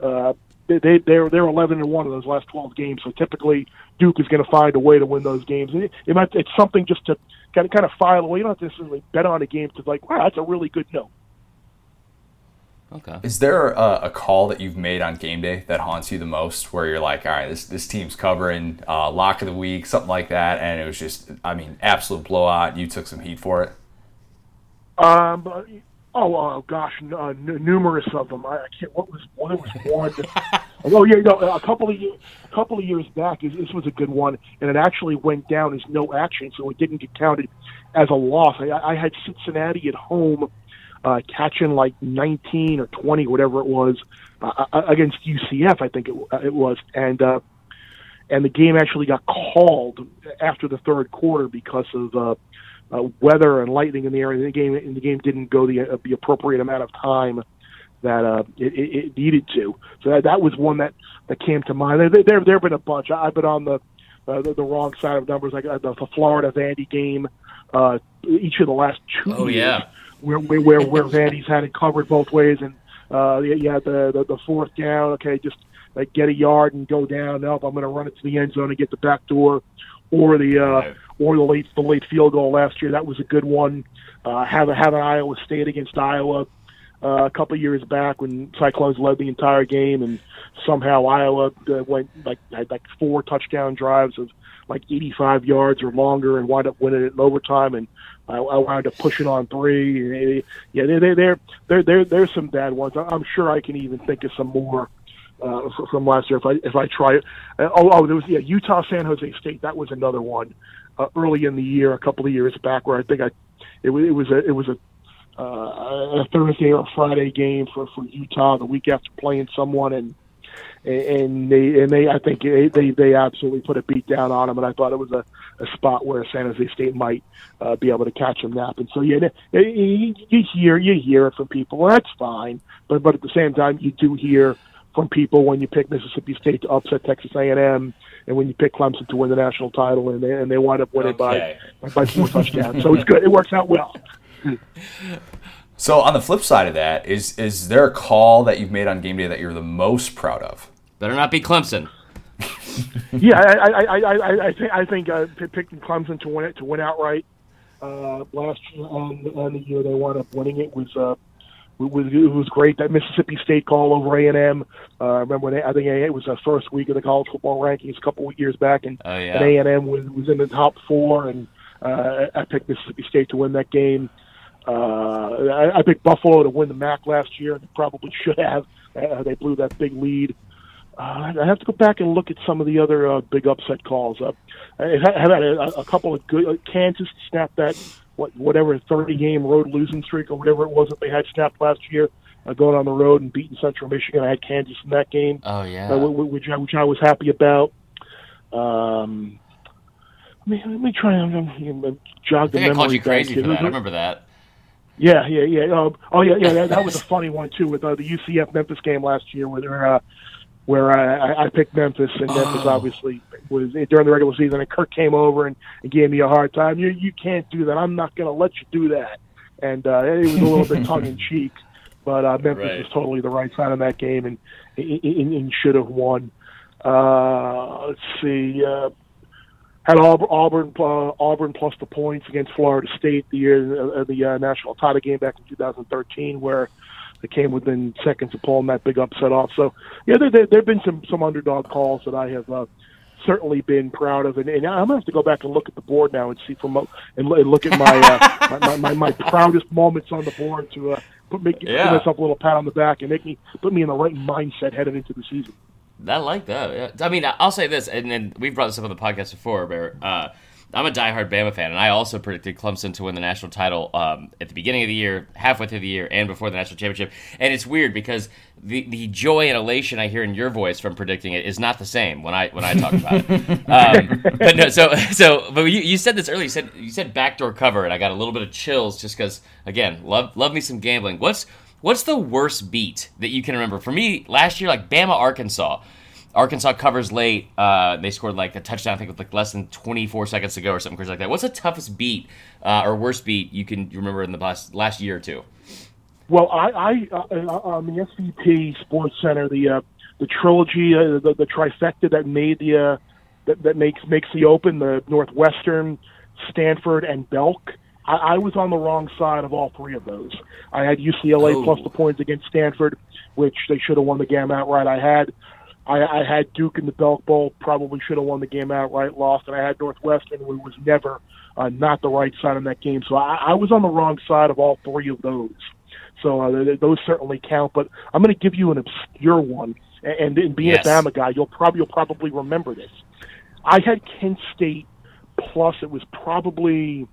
Uh, they they- they're they're 11 and one in those last 12 games. So typically Duke is going to find a way to win those games. It, it might it's something just to kind of kind of file away. You don't have to necessarily bet on a game to like, wow, that's a really good note. Okay. Is there a, a call that you've made on game day that haunts you the most, where you're like, all right, this this team's covering uh, lock of the week, something like that, and it was just, I mean, absolute blowout. You took some heat for it. Um, but- oh, oh gosh, n- uh, n- numerous of them. I, I can't. What was one? There was one. oh yeah, no, a couple of years, a couple of years back, this this was a good one, and it actually went down as no action, so it didn't get counted as a loss. I, I had Cincinnati at home. Uh, catching like 19 or 20, whatever it was, uh, uh, against UCF, I think it, it was, and uh, and the game actually got called after the third quarter because of uh, uh, weather and lightning in the area. The game and the game didn't go the uh, the appropriate amount of time that uh, it, it, it needed to. So that, that was one that, that came to mind. There there there have been a bunch. I've been on the uh, the, the wrong side of numbers, like uh, the, the Florida Vandy game. Uh, each of the last two Oh, years, yeah. where where where, where Vandy's had it covered both ways, and uh, you you the, the the fourth down. Okay, just like get a yard and go down. Nope, I'm going to run it to the end zone and get the back door, or the uh. Or the late the late field goal last year. That was a good one. Uh, have have an Iowa State against Iowa. Uh, uh, a couple years back when Cyclones led the entire game, and somehow Iowa uh, went like had like four touchdown drives of like 85 yards or longer, and wound up winning it in overtime. And I, I wound up pushing on three. Yeah, they, they're there there there's some bad ones. I'm sure I can even think of some more uh, from last year if I if I try it. Uh, oh, oh, there was yeah Utah San Jose State. That was another one uh, early in the year, a couple of years back, where I think I it was it was a it was a uh, a Thursday or Friday game for for Utah the week after playing someone and and they and they I think they they, absolutely put a beat down on them and I thought it was a, a spot where San Jose State might uh, be able to catch them napping. So yeah, you, you hear you hear it from people. That's fine, but but at the same time you do hear from people when you pick Mississippi State to upset Texas A&M and when you pick Clemson to win the national title and they and they wind up winning Okay. by by four touchdowns. So it's good. It works out well. So on the flip side of that, is is there a call that you've made on game day that you're the most proud of? Better not be Clemson. Yeah, I I I I, I, I think I think uh, picking Clemson to win it to win outright uh, last year on, on the year they wound up winning it was uh, was it was great. That Mississippi State call over A and M. Uh, remember when they, I think it was the first week of the college football rankings a couple of years back, and Oh, yeah. and A and M was was in the top four, and uh, I picked Mississippi State to win that game. Uh, I, I picked Buffalo to win the MAC last year, and they probably should have. Uh, they blew that big lead. Uh, I have to go back and look at some of the other uh, big upset calls. Uh, I had a, a couple of good. Uh, Kansas snapped that what whatever thirty game road losing streak or whatever it was that they had snapped last year, uh, going on the road and beating Central Michigan. I had Kansas in that game, Oh yeah. uh, wh- wh- which I, which I was happy about. Um, let me let me try and um, jog I the think I called you crazy back for that. I remember that. Yeah, yeah, yeah. Um, oh, yeah, yeah. That, that was a funny one too with uh, the UCF Memphis game last year, where they're, uh, where I, I- picked Memphis, and Memphis Oh. obviously was during the regular season, and Kirk came over and, and gave me a hard time. You you can't do that. I'm not going to let you do that. And uh, it was a little bit tongue in cheek, but uh, Memphis Right. was totally the right side of that game, and and, and, and should have won. Uh, let's see. Uh, had Auburn, Auburn, uh, Auburn plus the points against Florida State the year uh, the uh, national title game back in 2013, where they came within seconds of pulling that big upset off. So yeah, there there, there have been some some underdog calls that I have uh, certainly been proud of, and, and I'm gonna have to go back and look at the board now and see from and, and look at my, uh, my, my, my my proudest moments on the board to uh, put make Yeah. give myself a little pat on the back and make me put me in the right mindset headed into the season. I like that. Yeah. I mean, I'll say this, and then we've brought this up on the podcast before, but uh, I'm a diehard Bama fan, and I also predicted Clemson to win the national title um, at the beginning of the year, halfway through the year, and before the national championship. And it's weird because the, the joy and elation I hear in your voice from predicting it is not the same when I when I talk about it. Um, but no, so so but you, you said this earlier. You said you said backdoor cover, and I got a little bit of chills just because again, love love me some gambling. What's What's the worst beat that you can remember? For me, last year, like Bama, Arkansas. Arkansas covers late. Uh, they scored like a touchdown, I think, with like less than 24 seconds to go or something crazy like that. What's the toughest beat uh, or worst beat you can remember in the last last year or two? Well, I, I uh, uh, on the SVP Sports Center, the uh, the trilogy, uh, the, the trifecta that made the uh, that, that makes makes the Open, the Northwestern, Stanford, and Belk. I, I was on the wrong side of all three of those. I had UCLA Oh. plus the points against Stanford, which they should have won the game outright. I had I, I had Duke in the Belk Bowl, probably should have won the game outright, lost, and I had Northwestern, who was never uh, not the right side in that game. So I, I was on the wrong side of all three of those. So uh, th- those certainly count. But I'm going to give you an obscure one, and, and being Yes. a Bama guy, you'll probably you'll probably remember this. I had Kent State plus. It was probably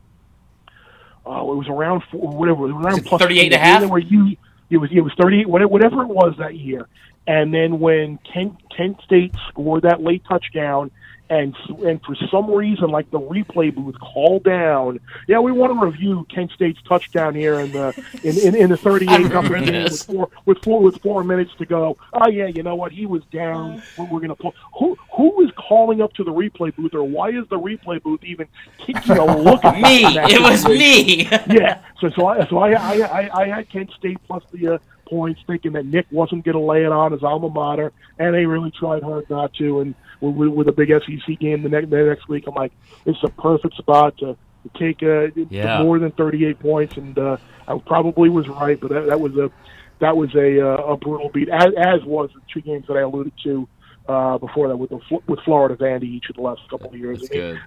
uh, it was around four, whatever. It was around it plus 38 and a half? Where you it was it was 38 whatever whatever it was that year. And then when Kent Kent State scored that late touchdown, and and for some reason, like the replay booth called down, yeah, we want to review Kent State's touchdown here in the in in, in the 38 number game with four with four with four minutes to go. Oh yeah, you know what? He was down. We're, we're gonna pull. Who who is calling up to the replay booth, or why is the replay booth even taking a look at Me. that It was situation? me. yeah. So so I so I I I, I had Kent State plus the uh, points, thinking that Nick wasn't going to lay it on his alma mater, and they really tried hard not to. And with, with a big SEC game the next the next week, I'm like, it's a perfect spot to, to take uh, Yeah. more than 38 points, and uh, I probably was right, but that, that was a that was a uh, a brutal beat, as, as was the two games that I alluded to uh, before that with the, with Florida Vandy each of the last couple of years.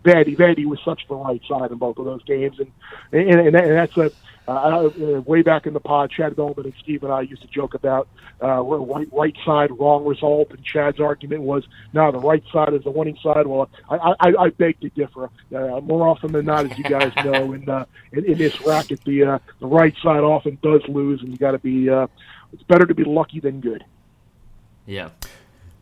Vandy Vandy was such the right side in both of those games, and and, and, and that's a uh, uh, way back in the pod, Chad Millman and Steve and I used to joke about uh, right, right side, wrong result, and Chad's argument was, no, the right side is the winning side. Well, I, I, I beg to differ. Uh, more often than not, as you guys know, in, uh, in, in this racket, the uh, the right side often does lose, and you got to be. Uh, it's better to be lucky than good. Yeah.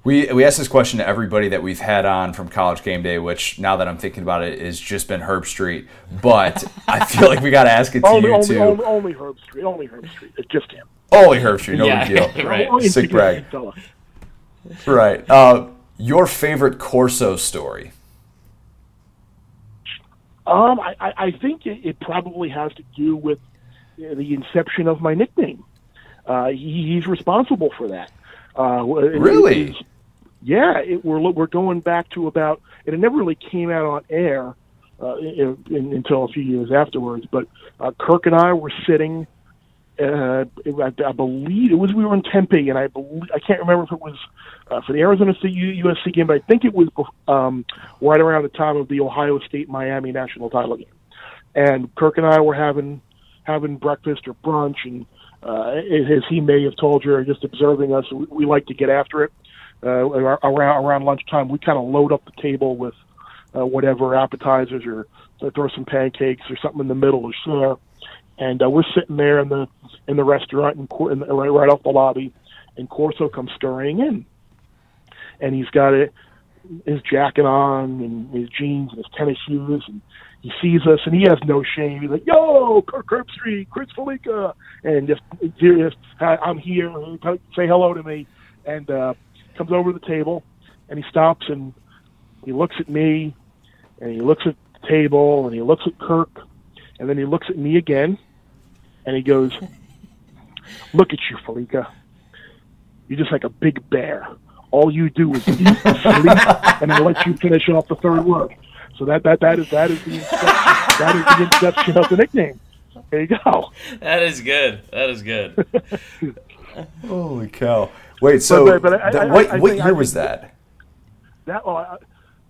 We, we asked this question to everybody that we've had on from College Game Day, which now that I'm thinking about it, has just been Herbstreit. But I feel like we got to ask it to only, you only, too. only, only Herbstreit. Only Herbstreit. It's just him. Only Herbstreit, no Yeah, big deal. right. Only Sick brag. Right. Uh, your favorite Corso story? Um, I, I I think it, it probably has to do with the inception of my nickname. Uh, he, he's responsible for that. Uh, it- Really? it is- yeah, it, we're we're going back to about, and it never really came out on air uh, in, in, until a few years afterwards. But uh, Kirk and I were sitting. Uh, I, I believe it was we were in Tempe, and I believe I can't remember if it was uh, for the Arizona State USC game, but I think it was um, right around the time of the Ohio State Miami national title game. And Kirk and I were having having breakfast or brunch, and uh, as he may have told you, or just observing us, we, we like to get after it. Uh, around around lunchtime, we kind of load up the table with uh, whatever appetizers or, or throw some pancakes or something in the middle or share. And uh, we're sitting there in the in the restaurant and in the, right, right off the lobby, and Corso comes scurrying in, and he's got it his jacket on and his jeans and his tennis shoes and he sees us and he has no shame. He's like, "Yo, Kirk Herbstreit, Chris Fallica," and just, just I'm here. Say hello to me, and uh, comes over to the table and he stops and he looks at me and he looks at the table and he looks at Kirk and then he looks at me again and he goes, "Look at you, Fallica. You're just like a big bear. All you do is eat, sleep, and I let you finish off the third word." So that that that is that is the inception, that is the inception of the nickname. There you go. That is good. That is good. Holy cow! Wait, so But- but I- th- I- what, I what year I was that? That well, I,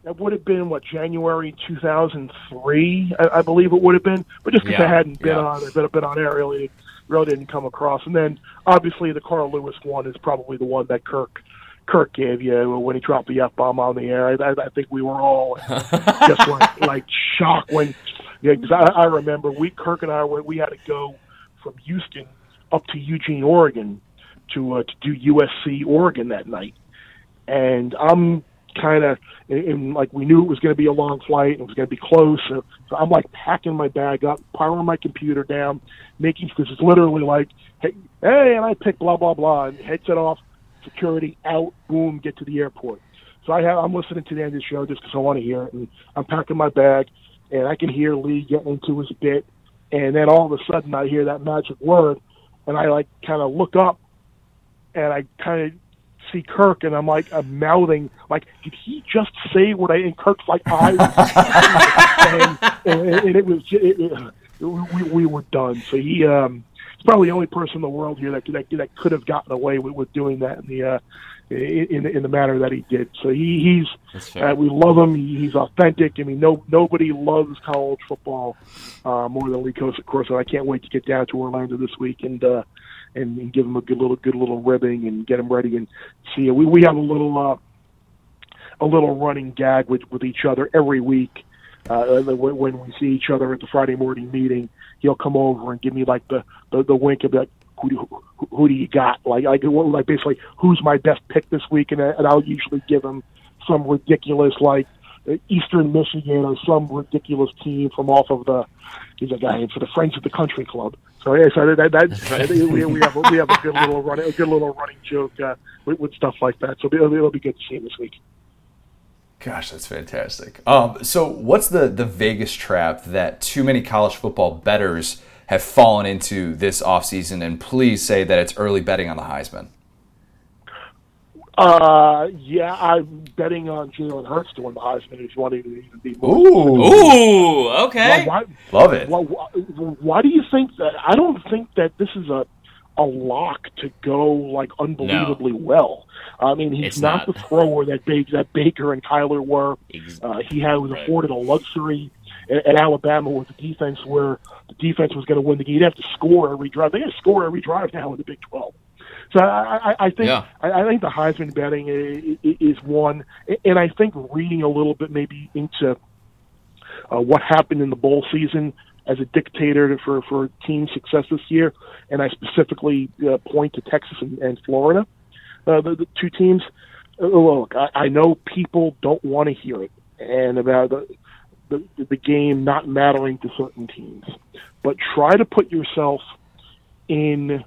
that would have been what January 2003, I, I believe it would have been. But just because Yeah, I hadn't been yeah. on, been, been on air, really, really didn't come across. And then obviously the Carl Lewis one is probably the one that Kirk Kirk gave you when he dropped the f bomb on the air. I, I, I think we were all just like like shocked when. Yeah, 'cause I, I remember we Kirk and I we we had to go from Houston up to Eugene, Oregon, to uh, to do USC Oregon that night, and I'm kind of and like we knew it was going to be a long flight and it was going to be close so, so i'm like packing my bag up powering my computer down making because it's literally like hey hey and i pick blah blah blah and headset off security out boom get to the airport. So i have i'm listening to the end of the show just because i want to hear it and i'm packing my bag and i can hear lee getting into his bit and then all of a sudden i hear that magic word and i like kind of look up and i kind of see Kirk, and I'm like, I'm mouthing, like, did he just say what I? And Kirk's like, I, and, and, and it was, it, it, we, we were done. So he, um, he's probably the only person in the world here that that, that could have gotten away with, with doing that in the, uh, in in the manner that he did. So he, he's, uh, we love him. He, he's authentic. I mean, no nobody loves college football uh, more than Lee Corso, of course. And I can't wait to get down to Orlando this week and. uh and, and give him a good little good little ribbing and get him ready. And see we we have a little uh a little running gag with with each other every week. Uh when we see each other at the Friday morning meeting he'll come over and give me like the the, the wink of like who do, who, who do you got? Like like like basically who's my best pick this week? And, I- and I'll usually give him some ridiculous like Eastern Michigan or some ridiculous team from off of the he's a guy for the Friends of the Country Club. So yeah, so that, that we, we have a, we have a good little running a good little running joke uh, with, with stuff like that. So it'll, it'll be good to see him this week. Gosh, that's fantastic. Um, so, what's the the Vegas trap that too many college football betters have fallen into this offseason? And please say that it's early betting on the Heisman. Uh, yeah, I'm betting on Jalen Hurts to win the Heisman if you want to even be more. Ooh, Ooh, okay. Why, love it. why, why, why do you think that? I don't think that this is a a lock to go like unbelievably well. I mean, he's not, not. the thrower that Baker, that Baker and Kyler were. Uh, he had was Right. afforded a luxury at, at Alabama with the defense where the defense was going to win the game. He'd have to score every drive. They got to score every drive now in the Big Twelve. So I, I, think Yeah. I, I think the Heisman betting is one, and I think reading a little bit maybe into uh, what happened in the bowl season as a dictator for for team success this year, and I specifically uh, point to Texas and, and Florida, uh, the, the two teams. Uh, look, I, I know people don't want to hear it, and about the, the the game not mattering to certain teams, but try to put yourself in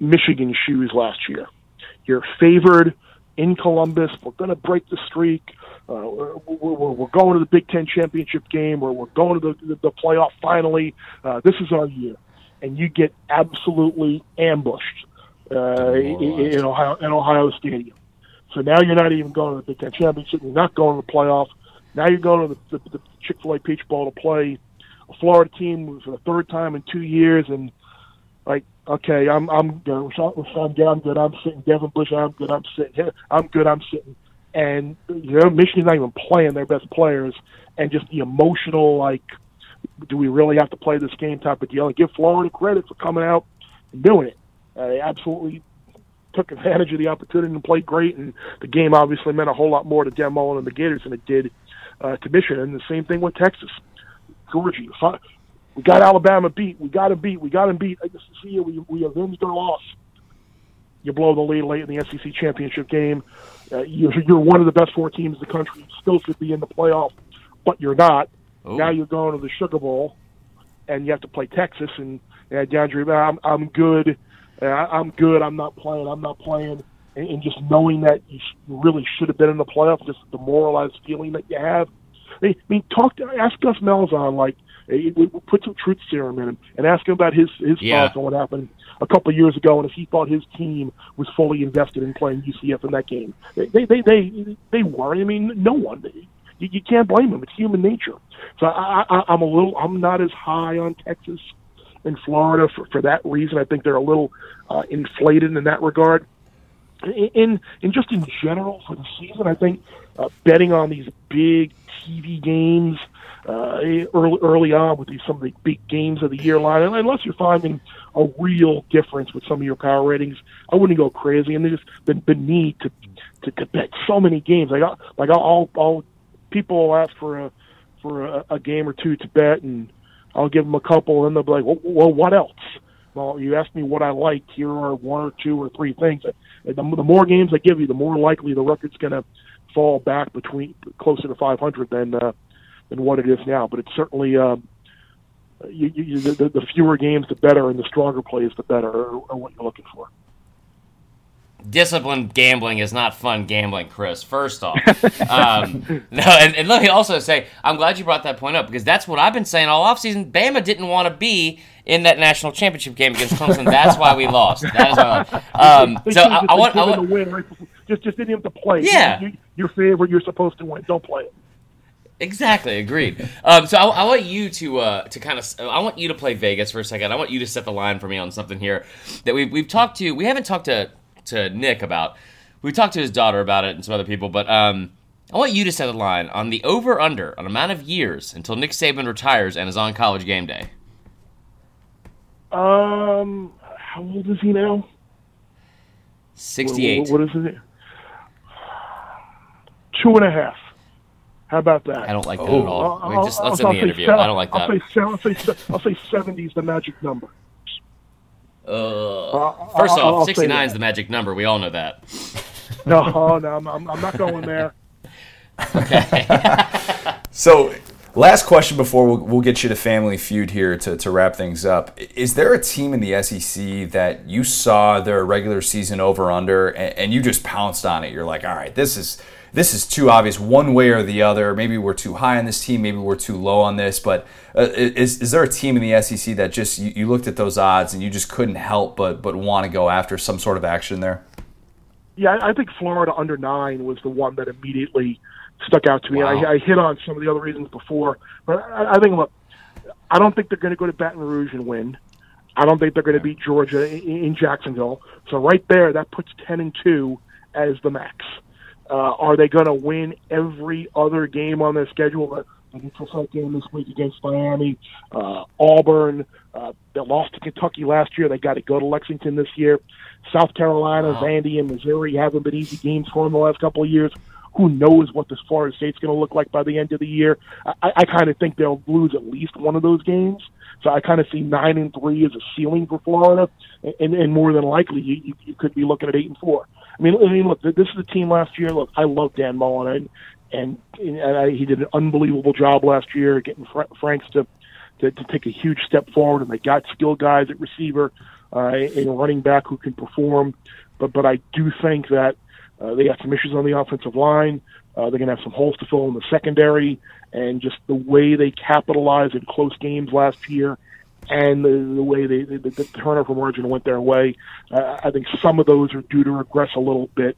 Michigan's shoes last year. You're favored in Columbus. We're going to break the streak. Uh, we're, we're, we're going to the Big Ten championship game, or we're going to the, the, the playoff finally. Uh, this is our year, and you get absolutely ambushed uh, in, in Ohio in Ohio Stadium. So now you're not even going to the Big Ten championship. You're not going to the playoff. Now you're going to the, the, the Chick Fil A Peach Bowl to play a Florida team for the third time in two years, and okay, I'm I'm good. Rashan, Rashan Gary, I'm good. I'm sitting. Devin Bush, I'm good. I'm sitting. I'm good. I'm sitting. And you know, Michigan's not even playing their best players, and just the emotional like, do we really have to play this game type of deal? And give Florida credit for coming out and doing it. Uh, they absolutely took advantage of the opportunity and played great. And the game obviously meant a whole lot more to Mullen and the Gators than it did uh, to Michigan. And the same thing with Texas. Georgia, fi- we got Alabama beat. We got them beat. We got them beat. I just see you. We, we avenged their loss. You blow the lead late in the SEC championship game. Uh, you're, you're one of the best four teams in the country. You still should be in the playoff, but you're not. Ooh. Now you're going to the Sugar Bowl, and you have to play Texas. And uh, DeAndre, I'm, I'm good. Uh, I'm good. I'm not playing. I'm not playing. And, and just knowing that you really should have been in the playoff, just the demoralized feeling that you have. I mean, talk to ask Gus Malzahn like we- put some truth serum in him and ask him about his his Yeah. thoughts on what happened a couple of years ago and if he thought his team was fully invested in playing UCF in that game. They they they they, they weren't. I mean, no one. You, you can't blame them. It's human nature. So I, I, I'm a little. I'm not as high on Texas and Florida for for that reason. I think they're a little uh, inflated in that regard in in just in general for the season, I think uh, betting on these big TV games uh, early early on with these some of the big games of the year line, unless you're finding a real difference with some of your power ratings, I wouldn't go crazy. And there's been the need to, to to bet so many games. Like I, like I'll, I'll people will ask for a for a, a game or two to bet, and I'll give them a couple, and they'll be like, well, well what else? Well, you asked me what I liked. Here are one or two or three things. The, the more games I give you, the more likely the record's going to fall back between closer to 500 than uh, than what it is now. But it's certainly um, you, you, the, the fewer games, the better, and the stronger plays, the better, are, are what you're looking for. disciplined gambling is not fun gambling, Chris. First off, um, no, and, and let me also say, I'm glad you brought that point up because that's what I've been saying all offseason. Bama didn't want to be in that national championship game against Clemson. That's why we lost. That is why. Um, so I, I want, I want, the win right just just didn't have to play. Yeah. you, you, your favorite, you're supposed to win. Don't play it. Exactly, agreed. Um, so I, I want you to uh, to kind of I want you to play Vegas for a second. I want you to set the line for me on something here that we've we've talked to. We haven't talked to to Nick about. We talked to his daughter about it and some other people, but um, I want you to set the line on the over under on amount of years until Nick Saban retires and is on college game day. Um, how old is he now? Sixty eight. What, what is it? Two and a half. How about that? I don't like that Oh. at all. I'll- mean, just I'll- let's I'll end the interview. seven- I don't like that. I'll say se- I'll say seventy is the magic number. Uh, first I'll- I'll off, sixty nine is the magic number. We all know that. No, no, I'm, I'm, I'm not going there. okay. So, last question before we'll, we'll get you to Family Feud here to, to wrap things up. Is there a team in the SEC that you saw their regular season over under and, and you just pounced on it? You're like, all right, this is this is too obvious one way or the other. Maybe we're too high on this team, maybe we're too low on this. But uh, is, is there a team in the SEC that just you, you looked at those odds and you just couldn't help but but want to go after some sort of action there? Yeah, I think Florida under nine was the one that immediately stuck out to me. Wow. I, I hit on some of the other reasons before, but I, I think look, I don't think they're going to go to Baton Rouge and win. I don't think they're going to beat Georgia in, in Jacksonville. So right there, that puts ten and two as the max. Uh, are they going to win every other game on their schedule? The neutral site game this week against Miami, uh, Auburn. Uh, they lost to Kentucky last year. They got to go to Lexington this year. South Carolina, Wow. Vandy, and Missouri haven't been easy games for them the last couple of years. Who knows what this Florida State's going to look like by the end of the year? I, I kind of think they'll lose at least one of those games. So I kind of see nine and three as a ceiling for Florida, and, and more than likely you, you, you could be looking at eight and four. I mean, I mean, look, this is a team last year. Look, I love Dan Mullen, and and, and I, he did an unbelievable job last year getting Fra- Franks to, to to take a huge step forward, and they got skilled guys at receiver uh, and running back who can perform. But but I do think that uh, they got some issues on the offensive line. Uh, they're going to have some holes to fill in the secondary, and just the way they capitalized in close games last year, and the, the way they the, the turnover margin went their way. Uh, I think some of those are due to regress a little bit.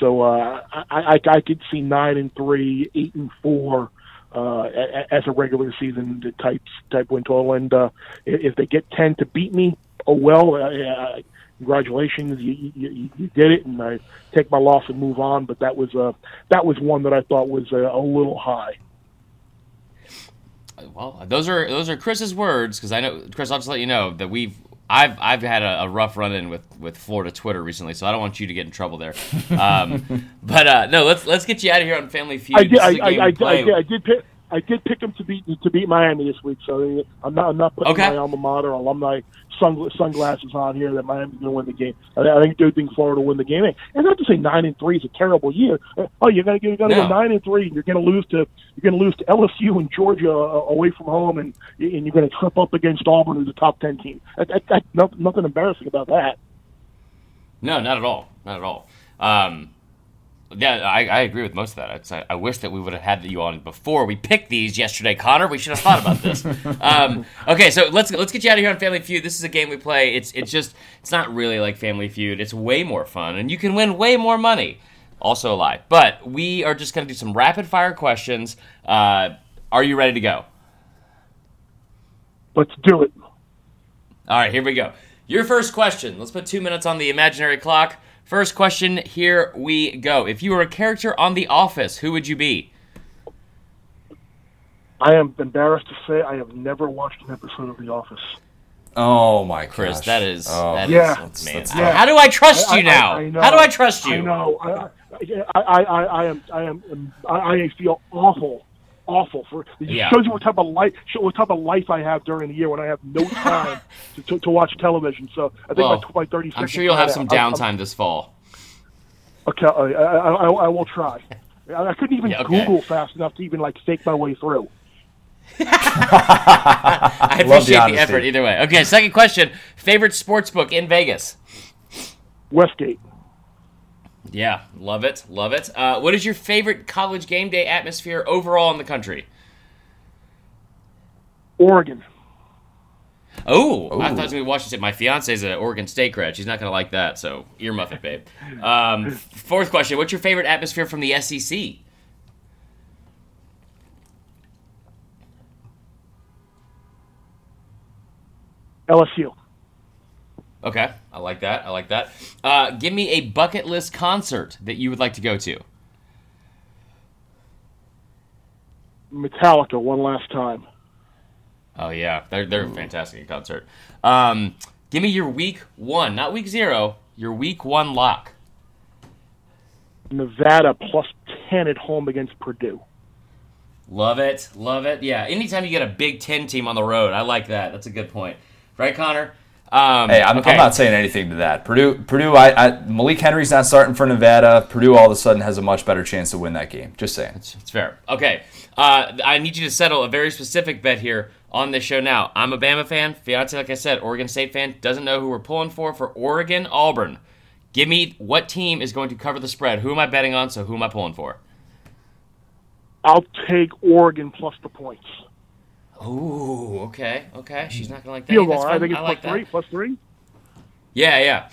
So uh, I, I, I could see nine and three, eight and four. Uh, as a regular season type type win total, and uh, if they get ten to beat me, oh well. Uh, uh, congratulations, you, you, you- you did it, and I take my loss and move on. But that was uh, that was one that I thought was uh, a little high. Well, those are those are Chris's words because I know Chris. I'll just let you know that we've I've I've had a, a rough run in with with Florida Twitter recently, so I don't want you to get in trouble there. Um, but uh, no, let's let's get you out of here on Family Feud. I did, I, is a I, game I, I, did, I did pick. I did pick them to beat to beat Miami this week, so I'm not I'm not putting Okay. my alma mater alumni sunglasses on here that Miami's going to win the game. I, think they think Florida will win the game. And not to say nine and three is a terrible year. Oh, you're going to you're going to No. go nine and three. and You're going to lose to you're going to lose to LSU and Georgia uh, away from home, and and you're going to trip up against Auburn, who's a top ten team. That, that, that, nothing, nothing embarrassing about that. No, not at all. Not at all. Um, yeah, I, I agree with most of that. I, I wish that we would have had you on before we picked these yesterday, Connor. We should have thought about this. um, okay, so let's let's get you out of here on Family Feud. This is a game we play. It's it's just it's not really like Family Feud. It's way more fun, and you can win way more money. Also a lie. But we are just going to do some rapid fire questions. Uh, are you ready to go? Let's do it. All right, here we go. Your first question. Let's put two minutes on the imaginary clock. First question, here we go. If you were a character on The Office, who would you be? I am embarrassed to say I have never watched an episode of The Office. Oh my Chris, gosh. that is, Oh, that is, Yeah. that's- man. that's- Yeah. How do I trust I- you I- now? I know. How do I trust you? I know. I, I, I, I, I am. I am. I, I feel awful. Awful for it Yeah. shows you what type of life show what type of life I have during the year when I have no time to, to, to watch television. So I think Well, my, my thirty. I'm sure you'll have some ran out. I'm- downtime this fall. Okay, I, I, I, I will try. I, I couldn't even Yeah, okay. Google fast enough to even like fake my way through. I Love the appreciate the, effort either way. Okay, second question. Favorite sports book in Vegas? Westgate, Yeah, love it, love it. Uh, what is your favorite college game day atmosphere overall in the country? Oregon, Oh, I thought Ooh. it was going to be Washington. My fiance's an Oregon State grad. She's not going to like that, so earmuff it, babe. Um, fourth question. What's your favorite atmosphere from the SEC? LSU, Okay, I like that. I like that. Uh, give me a bucket list concert that you would like to go to. Metallica, one last time. Oh yeah, they're they're fantastic in concert. Um, give me your week one, not week zero. Your week one lock. Nevada plus ten at home against Purdue. Love it, love it. Yeah, anytime you get a Big Ten team on the road, I like that. That's a good point, right, Connor? Um, Hey, I'm, okay. I'm not saying anything to that. Purdue, Purdue. I, I Malik Henry's not starting for Nevada. Purdue all of a sudden has a much better chance to win that game. Just saying. It's fair. Okay. Uh, I need you to settle a very specific bet here on this show now. I'm a Bama fan. Fiance, like I said, Oregon State fan. Doesn't know who we're pulling for for Oregon Auburn. Give me what team is going to cover the spread. Who am I betting on? So who am I pulling for? I'll take Oregon plus the points. Ooh, okay, okay. She's not gonna like that. Field That's. I think it's I like plus three. Plus three. Yeah, yeah.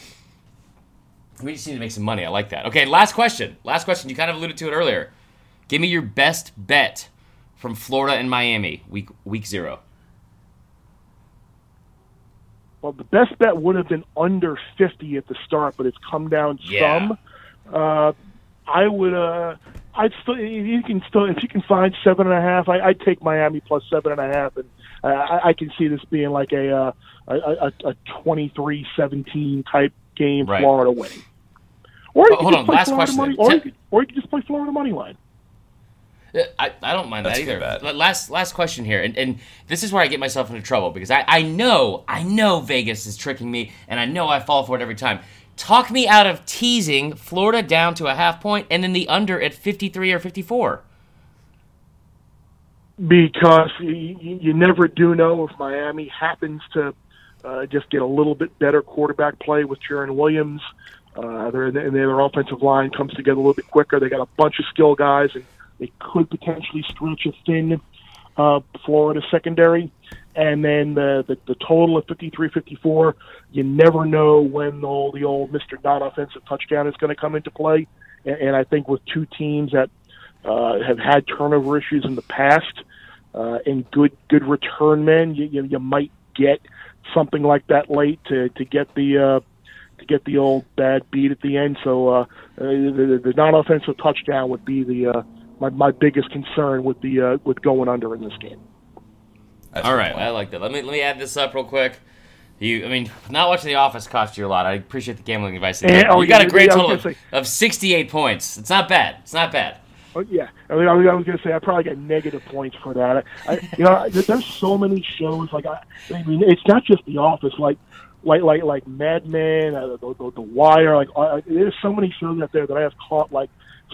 We just need to make some money. I like that. Okay, last question. Last question. You kind of alluded to it earlier. Give me your best bet from Florida and Miami week week zero. well, the best bet would have been under 50 at the start, but it's come down Yeah. some. Uh, I would. Uh, I'd still. If you can still, if you can find seven and a half, I, I'd take Miami plus seven and a half, and uh, I, I can see this being like a uh, a, a, a 23-17 type game, Right. Florida winning. Or you Oh, hold just on, play last Florida question Money, or, you could, or you could just play Florida money line. I, I don't mind That's that either. But Last last question here, and, and this is where I get myself into trouble because I, I know I know Vegas is tricking me, and I know I fall for it every time. Talk me out of teasing Florida down to a half point and then the under at fifty three or fifty four. because you, you never do know if Miami happens to uh, just get a little bit better quarterback play with Jarren Williams. Uh, and their offensive line comes together a little bit quicker. They got a bunch of skill guys, and they could potentially stretch a thin uh, Florida secondary. And then the, the, the total of 53-54, you never know when all the old Mr. Non-offensive touchdown is going to come into play. And, and I think with two teams that uh, have had turnover issues in the past uh, and good good return men, you, you, you might get something like that late to, to get the uh, to get the old bad beat at the end. So uh, uh, the, the non-offensive touchdown would be the uh, my, my biggest concern with the uh, with going under in this game. That's All a good right, point. I like that. Let me let me add this up real quick. You, I mean, not watching The Office cost you a lot. I appreciate the gambling advice. that you Yeah, gave. oh, you got yeah, a great yeah, total of, say- of sixty eight points. It's not bad. It's not bad. Oh, yeah, I, mean, I was, was going to say I probably get negative points for that. I, I, you know, there's so many shows like I, I mean, it's not just The Office, like like like like Mad Men, uh, the, the, the Wire. Like uh, there's so many shows out there that I have caught like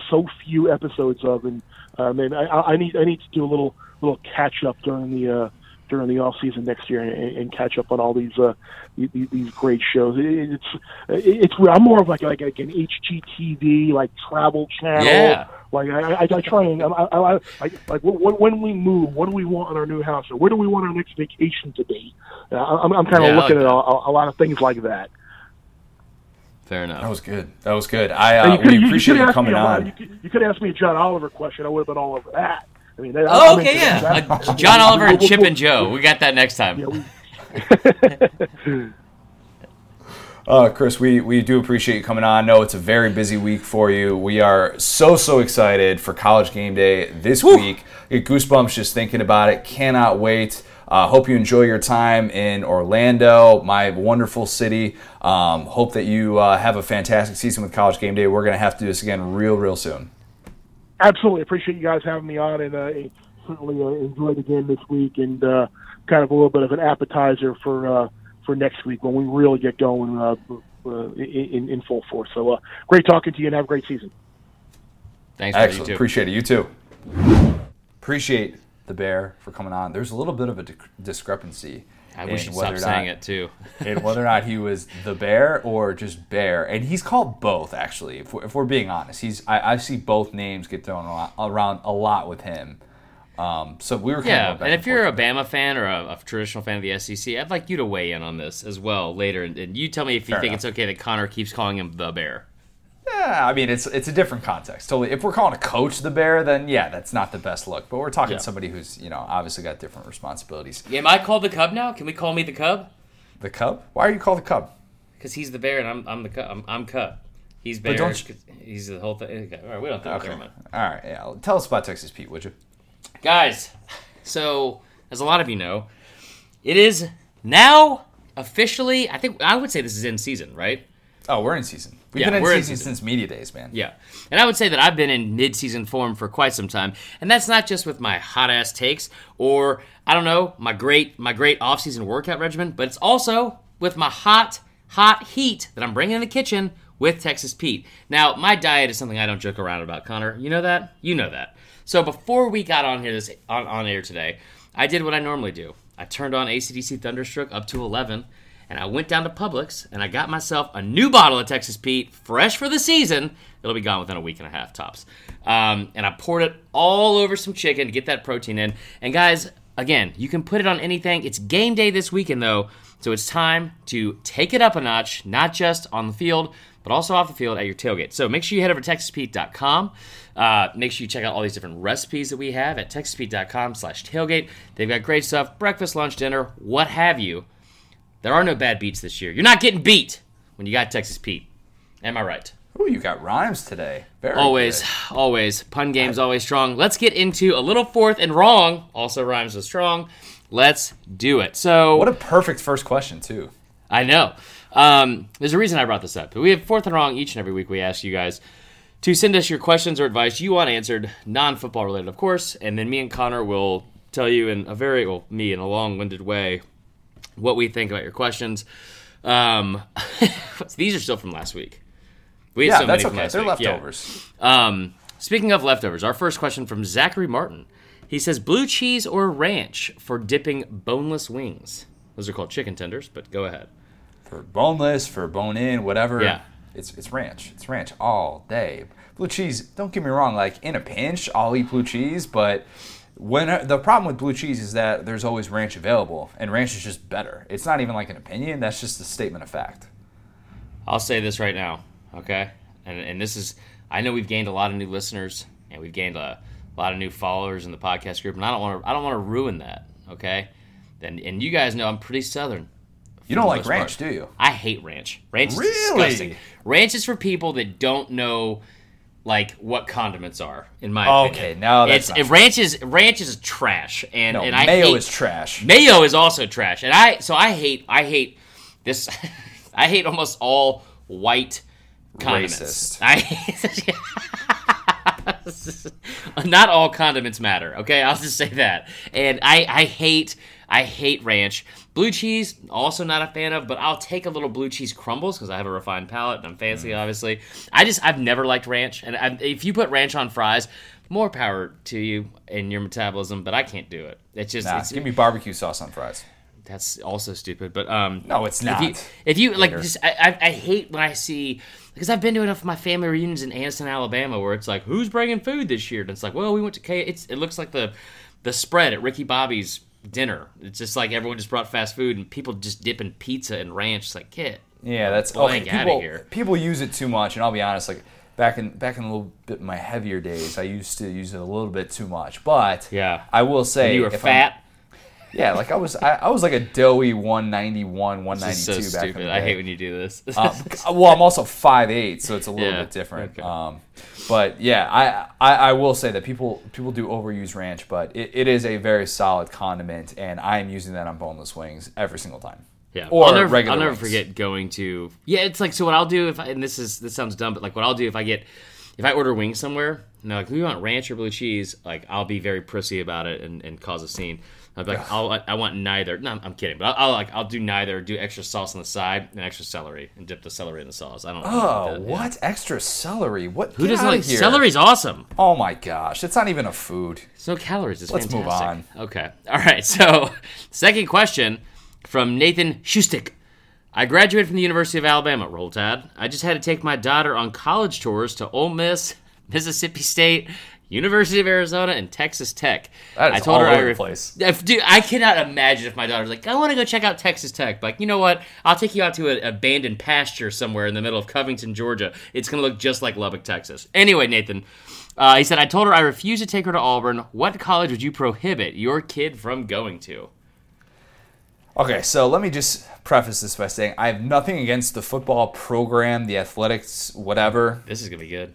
so few episodes of, and um, and I, I need I need to do a little little catch up during the. Uh, during the off season next year and, and catch up on all these uh, these, these great shows. It's it's I'm more of like like, like an HGTV like travel channel. Yeah. Like I, I, I try and I, I, I like when, when we move, what do we want in our new house, or where do we want our next vacation to be? Uh, I'm, I'm kind of Yeah, looking like at a, a lot of things like that. Fair enough. That was good. That was good. I uh, you could, we appreciate you you could coming me a lot- on. You could, you could ask me a John Oliver question. I would have been all over that. I mean, that, oh, I'm okay, into yeah. that. Uh, John Oliver and Chip and Joe. We got that next time. yeah, we- Uh, Chris, we, we do appreciate you coming on. I know it's a very busy week for you. We are so, so excited for college game day this week. Get goosebumps just thinking about it. Cannot wait. Uh, hope you enjoy your time in Orlando, my wonderful city. Um, hope that you uh, have a fantastic season with college game day. We're going to have to do this again real, real soon. Absolutely appreciate you guys having me on, and uh, certainly uh, enjoyed the game this week, and uh, kind of a little bit of an appetizer for uh, for next week when we really get going uh, uh, in, in full force. So uh, great talking to you, and have a great season. Thanks, brother. You Excellent. too. Appreciate it. You too. Appreciate the bear for coming on. There's a little bit of a disc- discrepancy. I wish you'd whether stop saying it too. and whether or not he was the bear or just bear. And he's called both, actually. If we're, if we're being honest, he's I, I see both names get thrown around, around a lot with him. Um, so we were kind Yeah, of and if you're a. Bama fan or a, a traditional fan of the SEC, I'd like you to weigh in on this as well later, and, and you tell me if you Fair think enough. it's okay that Connor keeps calling him the Bear. Yeah, I mean it's it's a different context. Totally. If we're calling a coach the bear, then yeah, that's not the best look. But we're talking Yeah. somebody who's you know obviously got different responsibilities. Am I called the Cub now? Can we call me the Cub? The cub? Why are you called the cub? Because he's the Bear and I'm I'm the Cub. I'm, I'm Cub. He's Bear. But don't 'cause he's the whole thing. Okay, all right, we don't think. Okay. All right. Yeah. Tell us about Texas Pete, would you? Guys, so as a lot of you know, it is now officially. I think I would say this is in season, right? Oh, we're in season. We've Yeah, been in we're in season, season. since media days, man. Yeah. And I would say that I've been in mid-season form for quite some time. And that's not just with my hot ass takes or I don't know, my great my great off-season workout regimen, but it's also with my hot hot heat that I'm bringing in the kitchen with Texas Pete. Now, my diet is something I don't joke around about, Connor. You know that? You know that. So before we got on here this on, on air today, I did what I normally do. I turned on ACDC Thunderstruck up to 11 and I went down to Publix and I got myself a new bottle of Texas Pete, fresh for the season. It'll be gone within a week and a half tops. Um, and I poured it all over some chicken to get that protein in. And guys, again, you can put it on anything. It's game day this weekend though, so it's time to take it up a notch, not just on the field, but also off the field at your tailgate. So make sure you head over to TexasPete.com. Uh, make sure you check out all these different recipes that we have at TexasPete.com slash tailgate. They've got great stuff, breakfast, lunch, dinner, what have you There are no bad beats this year. You're not getting beat when you got Texas Pete. Am I right? Ooh, you got rhymes today. Very Always, good. always. Pun game's always strong. Let's get into a little fourth and wrong. Also rhymes with strong. Let's do it. So What a perfect first question too. I know. Um, there's a reason I brought this up. We have fourth and wrong each and every week. We ask you guys to send us your questions or advice you want answered, non-football related, of course, and then me and Connor will tell you in a very well, me in a long-winded way what we think about your questions. Um, these are still from last week. We had Yeah, so that's many okay. They're week. Yeah. leftovers. Um, speaking of leftovers, our first question from Zachary Martin. He says blue cheese or ranch for dipping boneless wings. Those are called chicken tenders, but go ahead. For boneless, for bone in, whatever. Yeah. It's it's ranch. It's ranch all day. Blue cheese, don't get me wrong, like in a pinch, I'll eat blue cheese, but when uh, the problem with blue cheese is that there's always ranch available, and ranch is just better. It's not even like an opinion, that's just a statement of fact. I'll say this right now, okay? And and this is I know we've gained a lot of new listeners and we've gained a, lot of new followers in the podcast group, and I don't want to I don't want to ruin that, okay? And and you guys know I'm pretty southern. You don't like ranch, part. do you? I hate ranch. Ranch is disgusting. Ranch is for people that don't know like what condiments are. In my Okay, opinion, no, that's it's not it, ranch is ranch is trash, and No, and I mayo hate, is trash. Mayo is also trash, and I so I hate I hate this. I hate almost all white condiments. Racist. I not all condiments matter. Okay, I'll just say that. And I I hate I hate ranch. Blue cheese also not a fan of, but I'll take a little blue cheese crumbles because I have a refined palate and I'm fancy. Mm. Obviously, I just I've never liked ranch, and I, if you put ranch on fries. More power to you and your metabolism, but I can't do it. It's just Nah, it's, give me barbecue sauce on fries. that's also stupid. But um, No, it's If not. you, if you like, just I, I, I hate when I see because I've been to enough of my family reunions in Anniston, Alabama, where it's like, who's bringing food this year? And it's like, well, we went to K. It's it looks like the the spread at Ricky Bobby's dinner. It's just like everyone just brought fast food and people just dipping pizza and ranch. It's like, kid, Yeah, that's Blank okay. outta People, here. people use it too much, and I'll be honest. Like back in back in a little bit my heavier days, I used to use it a little bit too much. But Yeah. I will say you were if I'm- fat. Yeah, like I was, I, I was like a doughy 191, 192 so back the I hate when you do this. Um, well, I'm also 5'8", so it's a little Yeah, bit different. okay. Um, but yeah, I, I I will say that people people do overuse ranch, but it, it is a very solid condiment, and I am using that on boneless wings every single time. Yeah, Or I'll never, regular I'll never wings. forget going to. Yeah, it's like so. What I'll do if I, and this is this sounds dumb, but like what I'll do if I get if I order wings somewhere and they're like, "Do you want ranch or blue cheese?" Like I'll be very prissy about it and, and cause a scene. I'll be like, I'll, I want neither. No, I'm kidding, but I'll, I'll like I'll do neither. Do extra sauce on the side and extra celery and dip the celery in the sauce. I don't. know Oh, like that, yeah. what extra celery? What? Who get doesn't like here. celery's awesome. Oh my gosh, it's not even a food. There's no calories. It's Let's move on. Okay. All right. So, second question from Nathan Schustic. I graduated from the University of Alabama. Roll Tide. I just had to take my daughter on college tours to Ole Miss, Mississippi State, University of Arizona, and Texas Tech. That is I told all her over I the place. If, dude, I cannot imagine if my daughter's like, I want to go check out Texas Tech. But like, you know what? I'll take you out to an abandoned pasture somewhere in the middle of Covington, Georgia. It's going to look just like Lubbock, Texas. Anyway, Nathan, uh, he said, I told her I refuse to take her to Auburn. What college would you prohibit your kid from going to? Okay, so let me just preface this by saying I have nothing against the football program, the athletics, whatever. This is going to be good.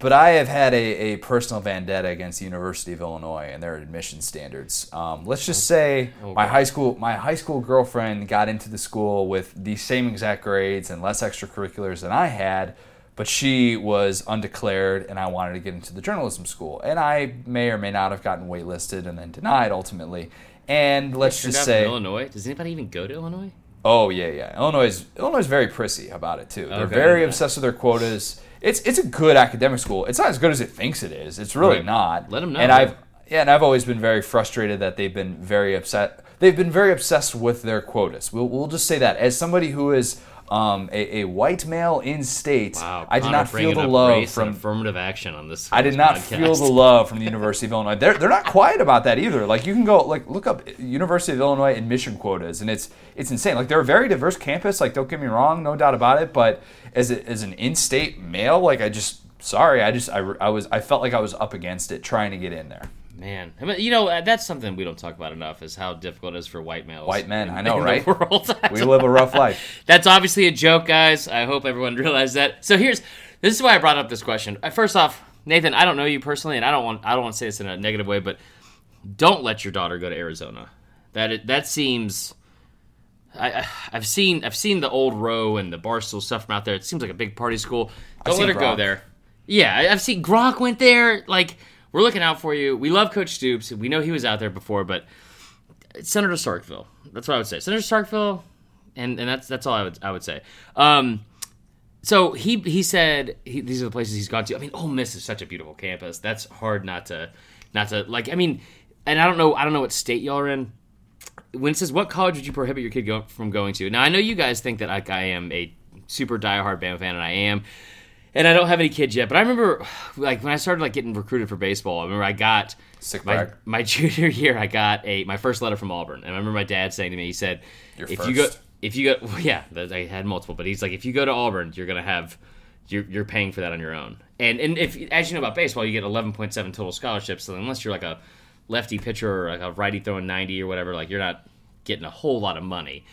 But I have had a, a personal vendetta against the University of Illinois and their admission standards. Um, let's just say my high school my high school girlfriend got into the school with the same exact grades and less extracurriculars than I had, but she was undeclared and I wanted to get into the journalism school. And I may or may not have gotten waitlisted and then denied ultimately. And let's just say Illinois. Does anybody even go to Illinois? Oh yeah, yeah. Illinois is Illinois is very prissy about it too. They're Okay. very obsessed with their quotas. It's it's a good academic school. It's not as good as it thinks it is. It's really Right. not. them know. And I've yeah, and I've always been very frustrated that they've been very upset. They've been very obsessed with their quotas. We'll we'll just say that as somebody who is um, a, a white male in state, Wow, I did not feel the love from affirmative action on this. I did not podcast. feel the love from the University of Illinois. They're, they're not quiet about that either. Like you can go like look up University of Illinois admission quotas, and it's it's insane. Like they're a very diverse campus. Like don't get me wrong, no doubt about it. But as a, as an in-state male, like I just sorry, I just I, I was I felt like I was up against it trying to get in there. Man, I mean, you know uh, that's something we don't talk about enough is how difficult it is for white males. White men, in- I know, right? World. We live a rough life. That's obviously a joke, guys. I hope everyone realized that. So here's this is why I brought up this question. Uh, First off, Nathan, I don't know you personally, and I don't want I don't want to say this in a negative way, but don't let your daughter go to Arizona. That it, that seems. I, I- I've seen I've seen the old row and the barstool stuff from out there. It seems like a big party school. Don't let her go there. Yeah, I- I've seen Gronk went there. Like we're looking out for you. We love Coach Stoops. We know he was out there before, but Senator Starkville. That's what I would say. Senator Starkville, and and that's that's all I would I would say. Um, so he he said he, these are the places he's gone to. I mean, Ole Miss is such a beautiful campus. That's hard not to not to like. I mean, and I don't know I don't know what state y'all are in. When it says what college would you prohibit your kid go, from going to? Now I know you guys think that like I am a super diehard Bama fan, and I am. And I don't have any kids yet, but I remember, like when I started like getting recruited for baseball. I remember I got Sick my, brag. my junior year, I got a my first letter from Auburn, and I remember my dad saying to me, he said, "If you go, if you go, well, yeah, I had multiple, but he's like, if you go to Auburn, you're gonna have, you're, you're paying for that on your own. And and if as you know about baseball, you get 11.7 total scholarships. So unless you're like a lefty pitcher or like a righty throwing 90 or whatever, like you're not getting a whole lot of money.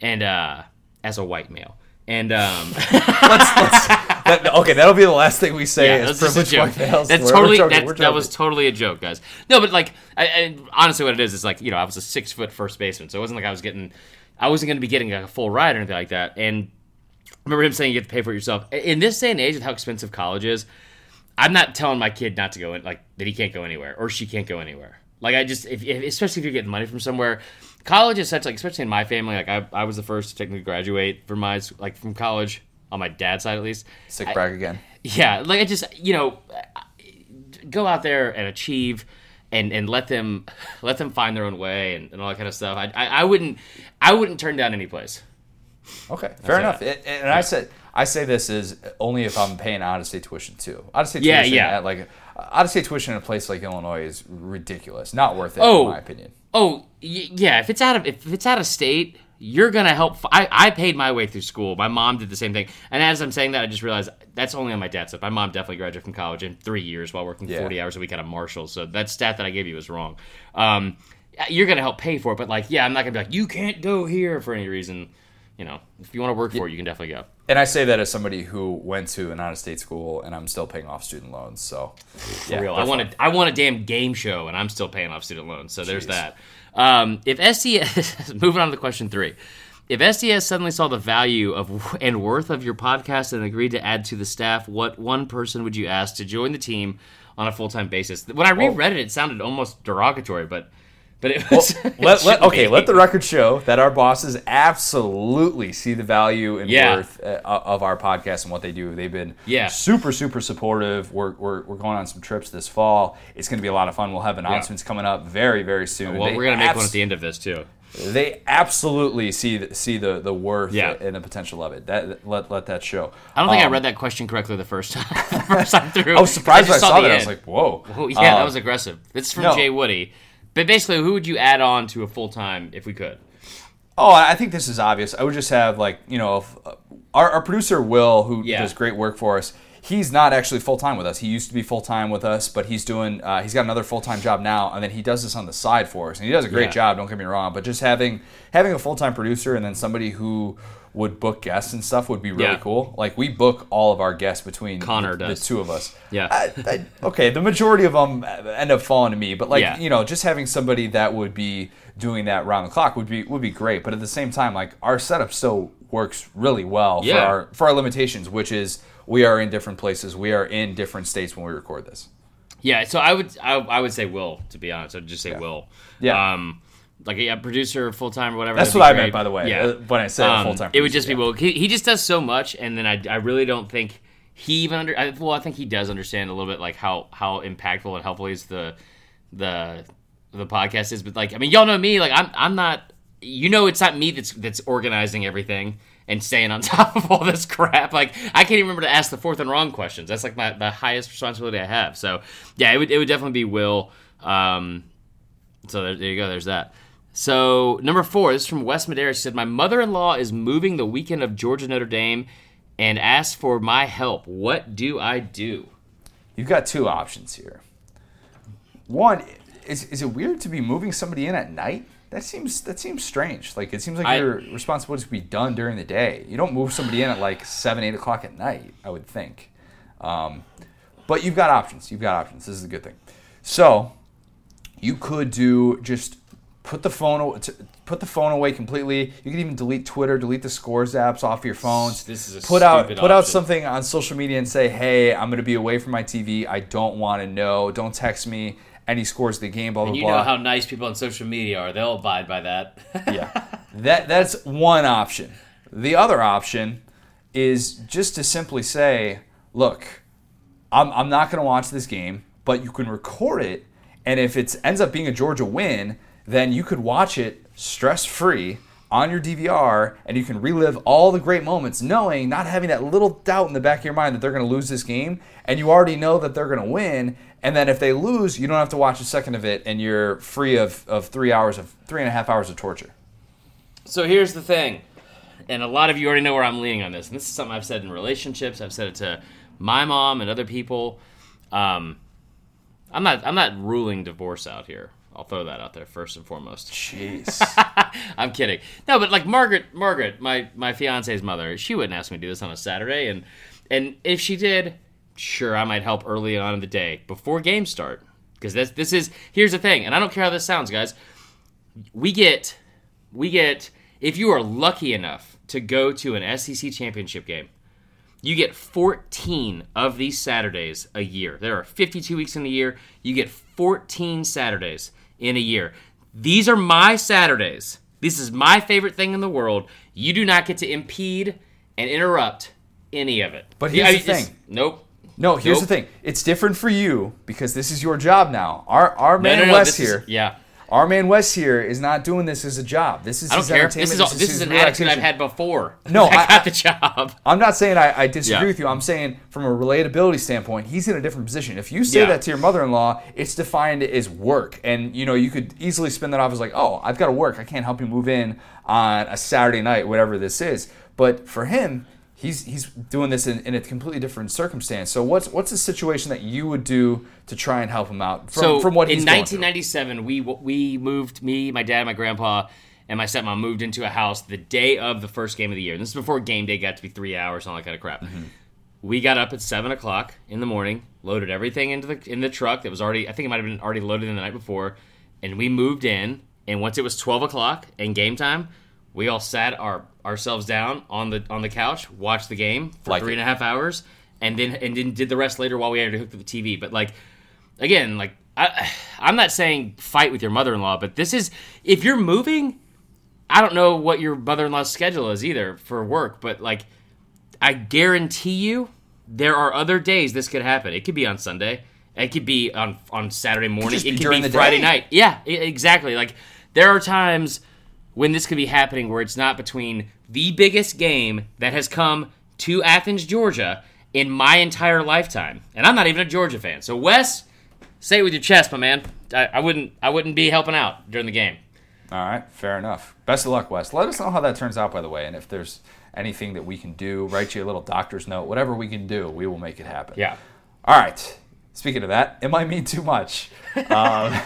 And uh, as a white male, and um, let's, let's, that, okay, that'll be the last thing we say yeah, as that's privileged joke. white males. That's We're- we're totally joking, that, that was totally a joke, guys. No, but like, I, I, honestly, what it is is like you know, I was a six foot first baseman, so it wasn't like I was getting, I wasn't going to be getting like a full ride or anything like that. And I remember him saying you have to pay for it yourself. In this day and age, with how expensive college is, I'm not telling my kid not to go in, like that he can't go anywhere or she can't go anywhere. Like I just, if, if especially if you're getting money from somewhere, college is such like, especially in my family, like I, I was the first to technically graduate from my like from college on my dad's side at least. Sick brag again. Yeah, like I just you know, go out there and achieve, and and let them let them find their own way and, and all that kind of stuff. I, I I wouldn't I wouldn't turn down any place. Okay, fair enough. It- and I said I say this is only if I'm paying out of state tuition too. Out of state Yeah, tuition yeah. at like out of state tuition in a place like Illinois is ridiculous. Not worth it Oh. in my opinion. Oh y- yeah, if it's out of if it's out of state, you're gonna help. f- I I paid my way through school. My mom did the same thing. And as I'm saying that, I just realized that's only on my dad's side. My mom definitely graduated from college in three years while working Yeah. 40 hours a week at a Marshall. So that stat that I gave you was wrong. Um, you're gonna help pay for it, but like, yeah, I'm not gonna be like, you can't go here for any reason. You know, if you want to work for it, you can definitely go. And I say that as somebody who went to an out of state school and I'm still paying off student loans. So yeah, real. I want a, I want a damn game show, and I'm still paying off student loans. So there's Jeez. that. Um, if SDS, moving on to question three, if SDS suddenly saw the value of and worth of your podcast and agreed to add to the staff, what one person would you ask to join the team on a full time basis? When I reread it, it sounded almost derogatory, but but it was. it let, let, okay, let the record show that our bosses absolutely see the value and Yeah. worth uh, of our podcast and what they do. They've been Yeah. super, super supportive. We're, we're, we're going on some trips this fall. It's going to be a lot of fun. We'll have announcements coming up very, very soon. Well, They we're gonna make one at the end of this too. They absolutely see the, see the, the worth Yeah. and the potential of it. That let, let that show. I don't think I Um, read that question correctly the first time. the first time through. I was surprised when I just saw that. I was like, whoa. Oh, yeah, that Um, was aggressive. This is from no. Jay Woody. But basically, who would you add on to a full time if we could? Oh, I think this is obvious. I would just have like you know, if, uh, our, our producer Will, who Yeah. does great work for us. He's not actually full time with us. He used to be full time with us, but he's doing. Uh, he's got another full time job now, and then he does this on the side for us, and he does a great Yeah. job. Don't get me wrong, but just having having a full time producer and then somebody who would book guests and stuff would be really Yeah. cool. Like we book all of our guests between Connor the, the two of us. Yeah. I, I, okay, the majority of them end up falling to me, but like Yeah. you know, just having somebody that would be doing that round the clock would be would be great. But at the same time, like our setup still works really well for our for our limitations, which is we are in different places, we are in different states when we record this. Yeah, so I would I, I would say Will to be honest. I'd just say Will. Yeah. Um, like a producer, full time or whatever. That's what I meant, by the way, Yeah. uh, when I said Um, full-time It would just be yeah. Will. He, he just does so much, and then I, I really don't think he even under. I, well, I think he does understand a little bit like how how impactful and helpful is the the the podcast is. But like, I mean, y'all know me. Like, I'm I'm not. You know, it's not me that's that's organizing everything and staying on top of all this crap. Like, I can't even remember to ask the fourth and wrong questions. That's like my the highest responsibility I have. So, yeah, it would it would definitely be Will. Um, so there, there you go. There's that. So number four, this is from Wes Madera. She said, "My mother-in-law is moving the weekend of Georgia Notre Dame, and asked for my help. What do I do?" You've got two options here. One, is, is it weird to be moving somebody in at night? That seems that seems strange. Like it seems like I- your responsibility to be done during the day. You don't move somebody in at like seven, eight o'clock at night. I would think. Um, but you've got options. You've got options. This is a good thing. So you could do just put the phone put the phone away completely. You can even delete Twitter, delete the Scores apps off your phones. This is a put out put out something on social media and say, "Hey, I'm going to be away from my TV. I don't want to know. Don't text me any scores of the game." Blah blah You blah. know how nice people on social media are. They'll abide by that. yeah, that that's one option. The other option is just to simply say, "Look, I'm, I'm not going to watch this game, but you can record it, and if it ends up being a Georgia win, then you could watch it stress free on your DVR, and you can relive all the great moments, knowing, not having that little doubt in the back of your mind that they're going to lose this game, and you already know that they're going to win. And then if they lose, you don't have to watch a second of it, and you're free of, of three hours of three and a half hours of torture. So here's the thing, and a lot of you already know where I'm leaning on this. And this is something I've said in relationships. I've said it to my mom and other people. Um, I'm not. I'm not ruling divorce out here. I'll throw that out there first and foremost. Jeez. I'm kidding. No, but like Margaret, Margaret, my my fiance's mother, she wouldn't ask me to do this on a Saturday, and and if she did, sure, I might help early on in the day before games start, because this this is here's the thing, and I don't care how this sounds, guys. We get we get if you are lucky enough to go to an SEC championship game, you get 14 of these Saturdays a year. There are 52 weeks in a year. You get 14 Saturdays in a year. These are my Saturdays. This is my favorite thing in the world. You do not get to impede and interrupt any of it. But here's I the thing. Nope. No, here's Nope. the thing. It's different for you because this is your job now. Our our No, man no, no. Wes this is- here, yeah. Our man Wes here is not doing this as a job. This is I don't his care. entertainment. This is all, this his is an attitude I've had before. No, I I- got the job. I'm not saying I, I disagree Yeah. with you. I'm saying from a relatability standpoint, he's in a different position. If you say Yeah. that to your mother-in-law, it's defined as work, and you know you could easily spin that off as like, oh, I've got to work. I can't help you move in on a Saturday night, whatever this is. But for him, he's he's doing this in, in a completely different circumstance. So what's what's the situation that you would do to try and help him out from, so from what in going 1997 we we moved me my dad my grandpa and my stepmom moved into a house the day of the first game of the year this is before game day got to be three hours and all that kind of crap Mm-hmm. we got up at seven o'clock in the morning loaded everything into the in the truck that was already i think it might have been already loaded in the night before and we moved in and once it was 12 o'clock and game time we all sat our ourselves down on the on the couch watched the game for Like three it. and a half hours and then and then did the rest later while we had to hook to the tv but like again, like I, I'm not saying fight with your mother-in-law, but this is if you're moving. I don't know what your mother-in-law's schedule is either for work, but like I guarantee you, there are other days this could happen. It could be on Sunday. It could be on on Saturday morning. just be It could be the Friday day. night. Yeah, exactly. Like there are times when this could be happening where it's not between the biggest game that has come to Athens, Georgia in my entire lifetime. And I'm not even a Georgia fan. So Wes, say it with your chest, my man. I, I wouldn't I wouldn't be helping out during the game. All right, fair enough. Best of luck, Wes. Let us know how that turns out, by the way, and if there's anything that we can do, write you a little doctor's note, whatever we can do, we will make it happen. Yeah. All right. Speaking of that, it might mean too much. Um,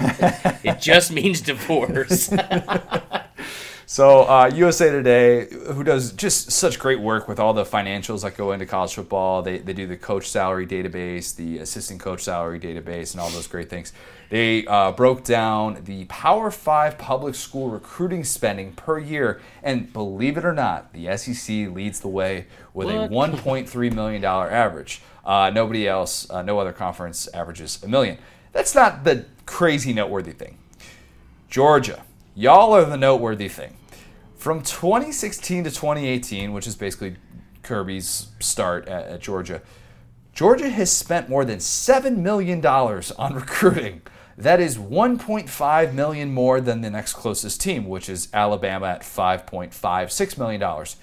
it just means divorce. So uh, USA Today, who does just such great work with all the financials that go into college football, they, they do the coach salary database, the assistant coach salary database, and all those great things. They uh, broke down the Power Five public school recruiting spending per year, and believe it or not, the SEC leads the way with a $1.3 million average. Uh, nobody else, uh, no other conference averages a million. That's not the crazy noteworthy thing. Georgia, y'all are the noteworthy thing. From 2016 to 2018, which is basically Kirby's start at, at Georgia, Georgia has spent more than $7 million on recruiting. That is 1.5 million more than the next closest team, which is Alabama at 5.56 million dollars.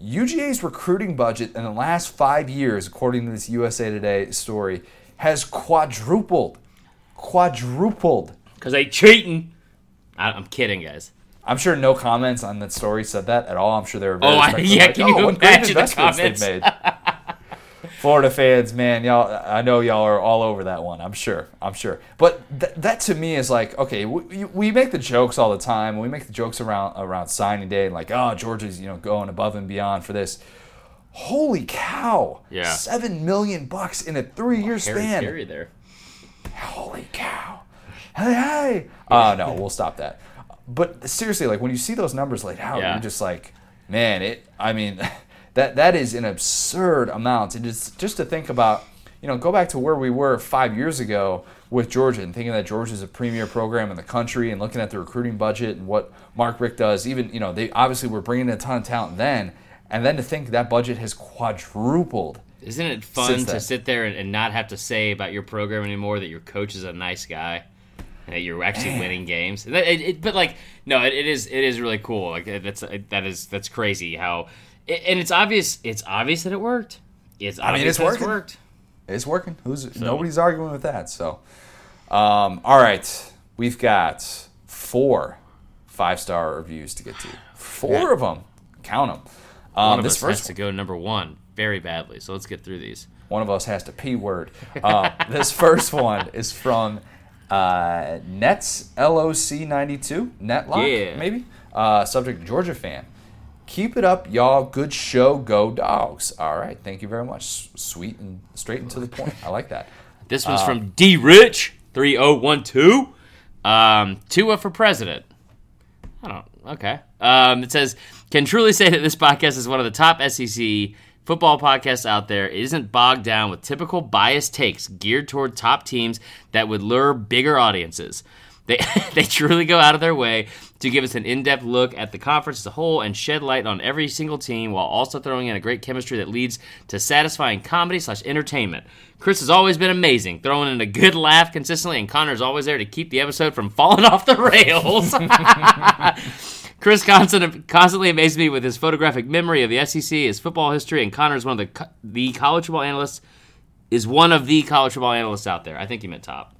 UGA's recruiting budget in the last five years, according to this USA Today story, has quadrupled. Quadrupled. Because they cheating. I, I'm kidding, guys. I'm sure no comments on that story said that at all. I'm sure they were very Oh, I- yeah, like, can oh, you "Oh, what imagine the comments?" made." Florida fans, man, y'all. I know y'all are all over that one. I'm sure. I'm sure. But th- that to me is like, okay, we, we make the jokes all the time. We make the jokes around around signing day, and like, oh, Georgia's you know going above and beyond for this. Holy cow! Yeah. seven million bucks in a three year Harry span. Caray there. Holy cow! Hey, hey! Oh no, we'll stop that. But seriously, like when you see those numbers laid out, Yeah. you're just like, man, it. I mean, that that is an absurd amount, and just just to think about, you know, go back to where we were five years ago with Georgia, and thinking that Georgia is a premier program in the country, and looking at the recruiting budget and what Mark Richt does. Even you know, they obviously were bringing in a ton of talent then, and then to think that budget has quadrupled. Isn't it fun to sit there and, not have to say about your program anymore that your coach is a nice guy you're actually winning games? It- it- but like, no, it, it is it is really cool. Like that's that is that's crazy how, and it's obvious it's obvious that it worked. It's I mean, it's working. worked. It's working. Who's nobody's arguing with that. So, um, all right, we've got four five star reviews to get to. Four Yeah. of them. Count them. Um, One of this us has first to go number one very badly. So let's get through these. one of us has to p word. Uh, this first one is from uh, Nets LOC ninety two Netlock Yeah. maybe. Uh, subject Georgia fan. Keep it up, y'all. Good show. Go dogs. All right. Thank you very much. Sweet and straight and to the point. I like that. This Uh, one's from D Rich three zero one two. Um, Tua for president. I don't. Okay. Um, it says, can truly say that this podcast is one of the top SEC football podcasts out there. Isn't bogged down with typical biased takes geared toward top teams that would lure bigger audiences. They, they truly go out of their way to give us an in-depth look at the conference as a whole and shed light on every single team while also throwing in a great chemistry that leads to satisfying comedy slash entertainment. Chris has always been amazing, throwing in a good laugh consistently, and Connor's always there to keep the episode from falling off the rails. Chris constant, constantly amazes me with his photographic memory of the SEC, his football history, and Connor is one of the co- the college football analysts. Is one of the college football analysts out there. I think you meant top.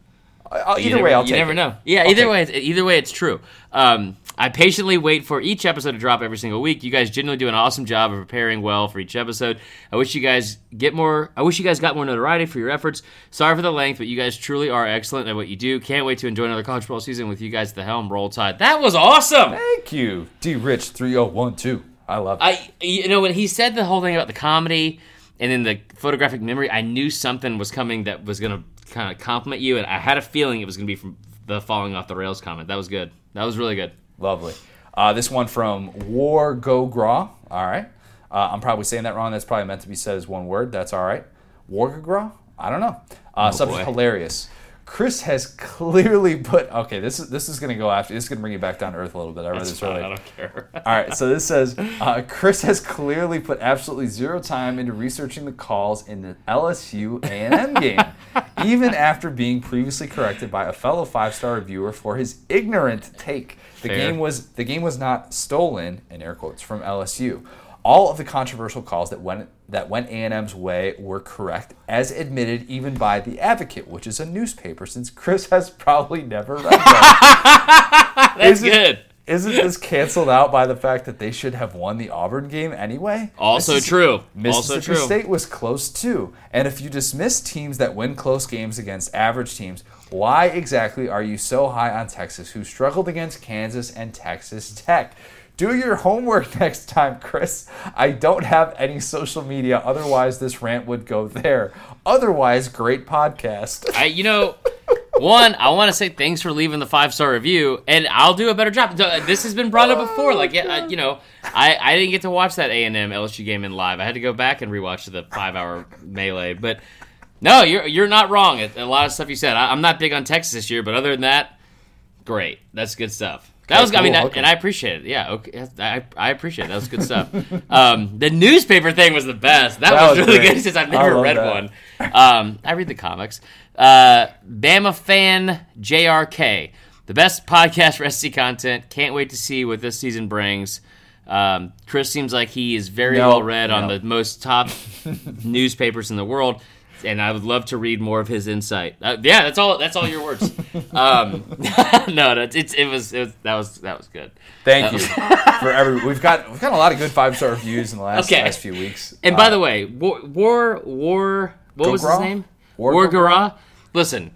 Uh, You either way, I'll you never it. know. Yeah, I'll either way, it's, either way, it's true. Um, I patiently wait for each episode to drop every single week. You guys genuinely do an awesome job of preparing well for each episode. I wish you guys get more. I wish you guys got more notoriety for your efforts. Sorry for the length, but you guys truly are excellent at what you do. Can't wait to enjoy another college football season with you guys at the helm. Roll Tide. That was awesome. Thank you, D Rich three zero one two. I love it. I you know when he said the whole thing about the comedy and then the photographic memory, I knew something was coming that was gonna kind of compliment you, and I had a feeling it was gonna be from the falling off the rails comment. That was good. That was really good. Lovely. Uh, this one from War Go Gra. All right. Uh, I'm probably saying that wrong. That's probably meant to be said as one word. That's all right. War Go Gra? I don't know. Uh, subject boy. hilarious. Chris has clearly put. Okay, this is this is going to go after. This is going to bring you back down to earth a little bit. I read That's this fine, earlier. I don't care. All right, so this says uh, Chris has clearly put absolutely zero time into researching the calls in the LSU A&M game, even after being previously corrected by a fellow five-star reviewer for his ignorant take. The Fair. game was the game was not stolen in air quotes from LSU. All of the controversial calls that went that went A&M's way were correct, as admitted even by the Advocate, which is a newspaper. Since Chris has probably never read that. That's Is it- good. Isn't this canceled out by the fact that they should have won the Auburn game anyway? Also Missis- true. Also Mississippi true. State was close too. And if you dismiss teams that win close games against average teams, why exactly are you so high on Texas, who struggled against Kansas and Texas Tech? Do your homework next time, Chris. I don't have any social media, otherwise, this rant would go there. Otherwise, great podcast. I, you know, one, I want to say thanks for leaving the five star review, and I'll do a better job. Uh, this has been brought up oh, before. Like, yeah, uh, I, you know, I, I didn't get to watch that A and M LSU game in live. I had to go back and rewatch the five hour melee. But no, you're you're not wrong. A lot of stuff you said. I, I'm not big on Texas this year, but other than that, great. That's good stuff. That was, I mean, that, okay. and I appreciate it. Yeah, okay, I, I appreciate it. That was good stuff. um, the newspaper thing was the best. That, That was, was really great. good since I've never read that. one. Um, I read the comics. Uh, Bama fan JRK, the best podcast for SC content. Can't wait to see what this season brings. Um, Chris seems like he is very No, well read on the most top newspapers in the world. And I would love to read more of his insight. Uh, yeah, that's all. That's all your words. um, no, no, it's it was, it was that was that was good. Thank you for every. We've got we've got a lot of good five star reviews in the last Okay. last few weeks. And by Uh, the way, War War, War what was his name? War War Gara. Listen,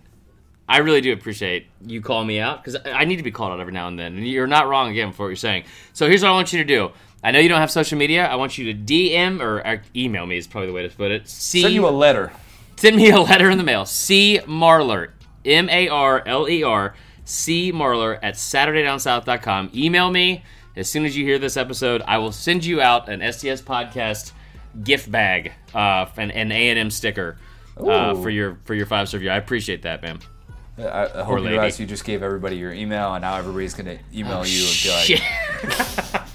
I really do appreciate you calling me out because I need to be called out every now and then. And you're not wrong again for what you're saying. So here's what I want you to do. I know you don't have social media. I want you to DM or uh, email me is probably the way to put it. See, send you a letter. Send me a letter in the mail. C Marler, M A R L E R, C Marler at SaturdayDownSouth.com. Email me as soon as you hear this episode. I will send you out an SDS podcast gift bag, uh, and an A and M sticker. Uh, for your for your five star review, I appreciate that, man. I, I hope you realize you just gave everybody your email, and now everybody's gonna email you and be like.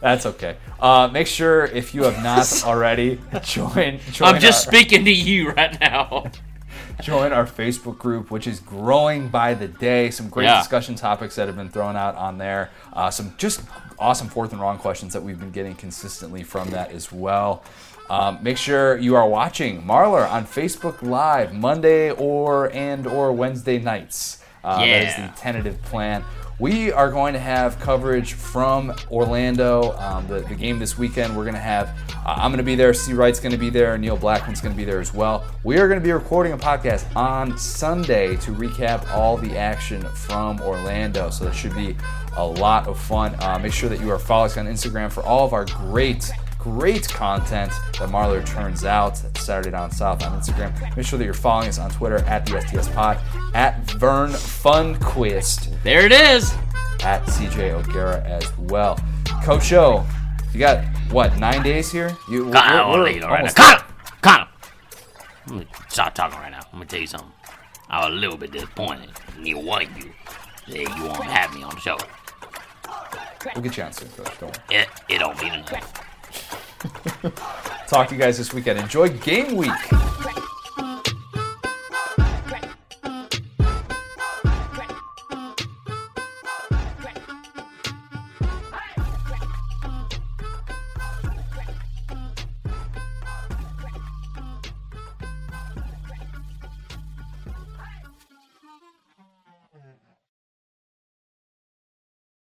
"That's okay." Uh, make sure if you have not already, join. join I'm just our, speaking to you right now. join our Facebook group, which is growing by the day. Some great Yeah. discussion topics that have been thrown out on there. Uh, some just awesome fourth and wrong questions that we've been getting consistently from that as well. Um, make sure you are watching Marler on Facebook Live Monday or and or Wednesday nights. Uh, That is the tentative plan. We are going to have coverage from Orlando, um, the, the game this weekend. We're going to have, uh, I'm going to be there, C. Wright's going to be there, Neil Blackman's going to be there as well. We are going to be recording a podcast on Sunday to recap all the action from Orlando. So that should be a lot of fun. Uh, make sure that you are following us on Instagram for all of our great great content that Marler turns out Saturday Down South on Instagram. Make sure that you're following us on Twitter at the SDS Pod, at Vern Funquist, There it is. at CJ O'Gara as well. Coach O, you got what nine days here? You we're- want to leave we're right now. almost- Connor! Connor! Let me stop talking right now. I'm to tell you something. I was a little bit disappointed. Neither one of you said you won't have me on the show. We'll get you on soon, Coach. Don't worry. It, it don't mean enough. Talk to you guys this weekend. Enjoy game week.